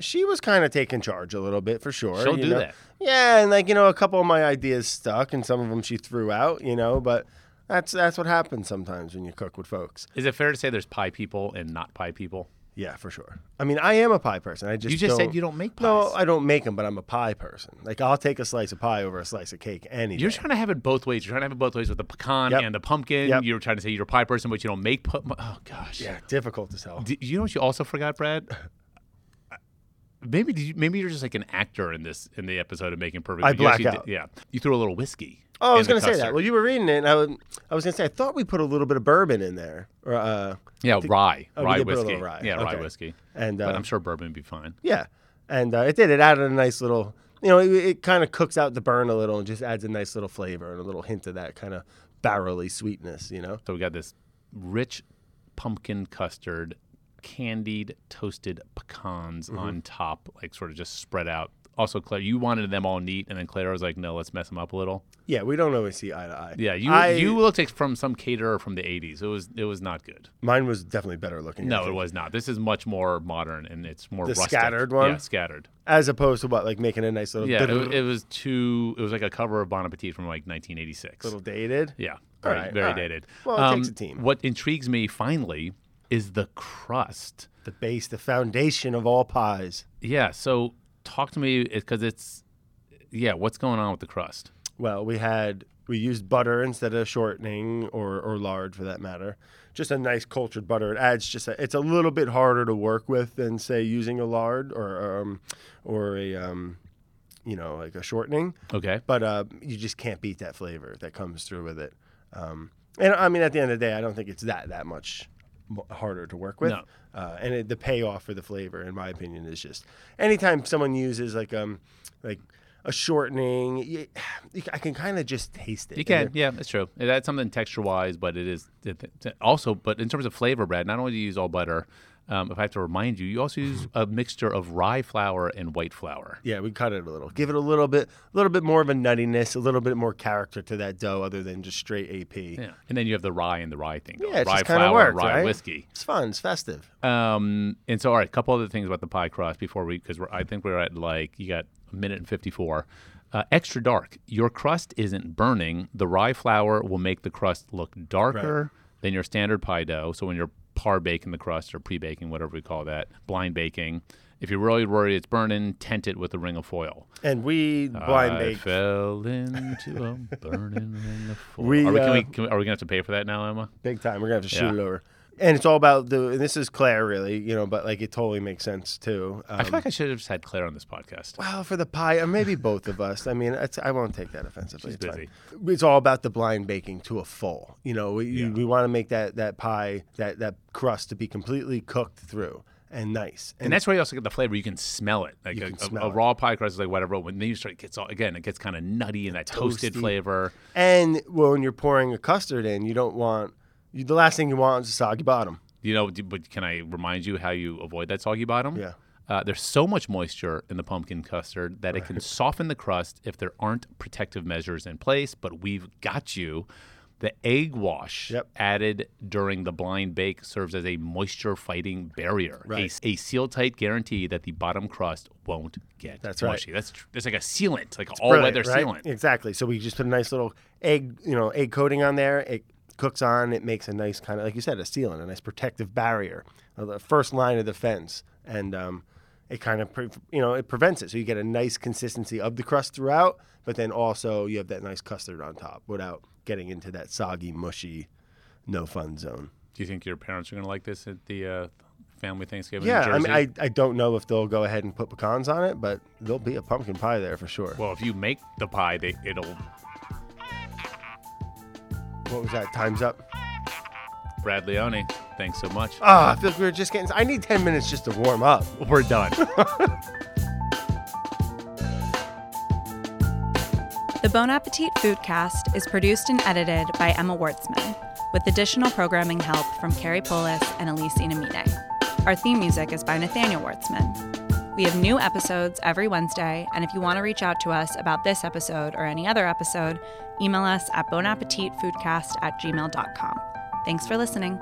B: she was kind of taking charge a little bit for sure.
A: She'll do
B: know?
A: that.
B: Yeah, and like you know, a couple of my ideas stuck, and some of them she threw out. You know, but that's that's what happens sometimes when you cook with folks.
A: Is it fair to say there's pie people and not pie people?
B: Yeah, for sure. I mean, I am a pie person. I just
A: You just said
B: don't-
A: you don't make pies.
B: No, I don't make them, but I'm a pie person. Like I'll take a slice of pie over a slice of cake any
A: You're
B: day.
A: trying to have it both ways. You're trying to have it both ways with the pecan
B: Yep.
A: and the pumpkin.
B: Yep.
A: You're trying to say you're a pie person, but you don't make. Pu- oh gosh.
B: yeah, difficult to sell.
A: You know what you also forgot, Brad? [LAUGHS] Maybe did you, maybe you're just like an actor in this in the episode of Making Perfect.
B: I
A: but you actually
B: black
A: did- yeah, you threw a little whiskey.
B: Oh, I was going to say that. Well, you were reading it, and I, would, I was going to say I thought we put a little bit of bourbon in there, or uh,
A: yeah, rye,
B: oh,
A: rye
B: did put a
A: whiskey.
B: rye.
A: Yeah, rye whiskey.
B: and
A: But
B: uh,
A: I'm sure bourbon would be fine.
B: yeah, and uh, it did. It added a nice little, you know, it, it kind of cooks out the burn a little and just adds a nice little flavor and a little hint of that kind of barrely sweetness. You know,
A: So we got this rich pumpkin custard, candied toasted pecans
B: Mm-hmm.
A: on top, like sort of just spread out. Also, Claire, you wanted them all neat, and then Claire was like, "No, let's mess them up a little."
B: yeah, we don't always see eye to eye.
A: Yeah, you
B: I-
A: you looked like from some caterer from the '80s. It was it was not good.
B: mine was definitely better looking.
A: No, it was not. This is much more modern and it's more
B: The
A: rustic.
B: scattered one?
A: Yeah, scattered.
B: as opposed to what, like making a nice little,
A: Yeah, it, it was too. It was like a cover of Bon Appetit from like 1986.
B: little dated.
A: Yeah,
B: All
A: very,
B: right,
A: very
B: right.
A: dated.
B: Well, it
A: Um,
B: takes a team.
A: What intrigues me finally is the crust.
B: The base, the foundation of all pies.
A: Yeah, so talk to me because it's yeah. What's going on with the crust?
B: Well, we had we used butter instead of shortening or or lard for that matter. Just a nice cultured butter. It adds just a, it's a little bit harder to work with than say using a lard or um or a um you know like a shortening.
A: Okay,
B: But uh, you just can't beat that flavor that comes through with it. Um, and I mean, at the end of the day, I don't think it's that that much harder to work with.
A: No.
B: Uh, and it, the payoff for the flavor, in my opinion, is just anytime someone uses like um like a shortening, you, I can kind of just taste it.
A: you can. Yeah, that's true. It adds something texture wise, but it is it, also. But in terms of flavor, Brad, not only do you use all butter. Um, if I have to remind you, you also use a mixture of rye flour and white flour.
B: Yeah, we cut it a little. Give it a little bit, a little bit more of a nuttiness, a little bit more character to that dough, other than just straight AP.
A: Yeah, and then you have the rye and the rye thing. going.
B: Yeah, it
A: rye
B: just kind of
A: flour,
B: works,
A: rye
B: right?
A: whiskey.
B: It's fun. It's festive.
A: Um, and so, all right, a couple other things about the pie crust before we, because I think we're at like you got a minute and fifty-four. Uh, extra dark. Your crust isn't burning. The rye flour will make the crust look darker than your standard pie dough. So when you're par baking the crust or pre-baking, whatever we call that, blind baking. If you're really worried it's burning, tent it with a ring of foil.
B: And we blind
A: I
B: bake.
A: fell into a [LAUGHS] burning ring of foil.
B: We,
A: are, we, can
B: uh,
A: we, can we, are we gonna have to pay for that now, Emma?
B: Big time. We're gonna have to shoot
A: Yeah.
B: it over. And it's all about the. And this is Claire, really, you know, but like it totally makes sense too. Um,
A: I feel like I should have just had Claire on this podcast.
B: well, for the pie, or maybe both of us. I mean, it's, I won't take that offensively.
A: She's
B: it's fine.
A: busy.
B: It's all about the blind baking to a full. You know, we
A: Yeah.
B: we want to make that that pie that that crust to be completely cooked through and nice.
A: And that's where you also get the flavor. You can smell it. Like a, a-
B: smell
A: a
B: it.
A: raw pie crust is like whatever. When then you start, it gets all again. It gets kind of nutty and that toasted
B: Toasty.
A: flavor.
B: and well, when you're pouring a custard in, you don't want. You, the last thing you want is a soggy bottom.
A: You know, but can I remind you how you avoid that soggy bottom?
B: Yeah.
A: Uh, there's so much moisture in the pumpkin custard that it can soften the crust if there aren't protective measures in place. But we've got you. The egg wash
B: Yep.
A: added during the blind bake serves as a moisture fighting barrier,
B: Right.
A: a, a seal tight guarantee that the bottom crust won't get
B: That's right.
A: mushy. That's tr- that's like a sealant, like all weather
B: right?
A: sealant.
B: Exactly. So we just put a nice little egg, you know, egg coating on there. It cooks on. It makes a nice kind of, like you said, a sealant, a nice protective barrier, uh, the first line of defense, and um, it kind of, pre- you know, it prevents it. So you get a nice consistency of the crust throughout, but then also you have that nice custard on top without getting into that soggy, mushy, no fun zone.
A: Do you think your parents are going to like this at the uh, family Thanksgiving? in
B: Yeah, I mean, I, I don't know if they'll go ahead and put pecans on it, but there'll be a pumpkin pie there for sure.
A: well, if you make the pie, they, it'll.
B: What was that? Time's up.
A: Brad Leone, thanks so much.
B: Ah, I feel like we were just getting. I need ten minutes just to warm up.
A: We're done. [LAUGHS]
I: The Bon Appetit Foodcast is produced and edited by Emma Wartzman, with additional programming help from Carrie Polis and Elise Inamine. Our theme music is by Nathaniel Wartzman. We have new episodes every Wednesday, and if you want to reach out to us about this episode or any other episode, email us at bonappetitfoodcast at gmail.com. Thanks for listening.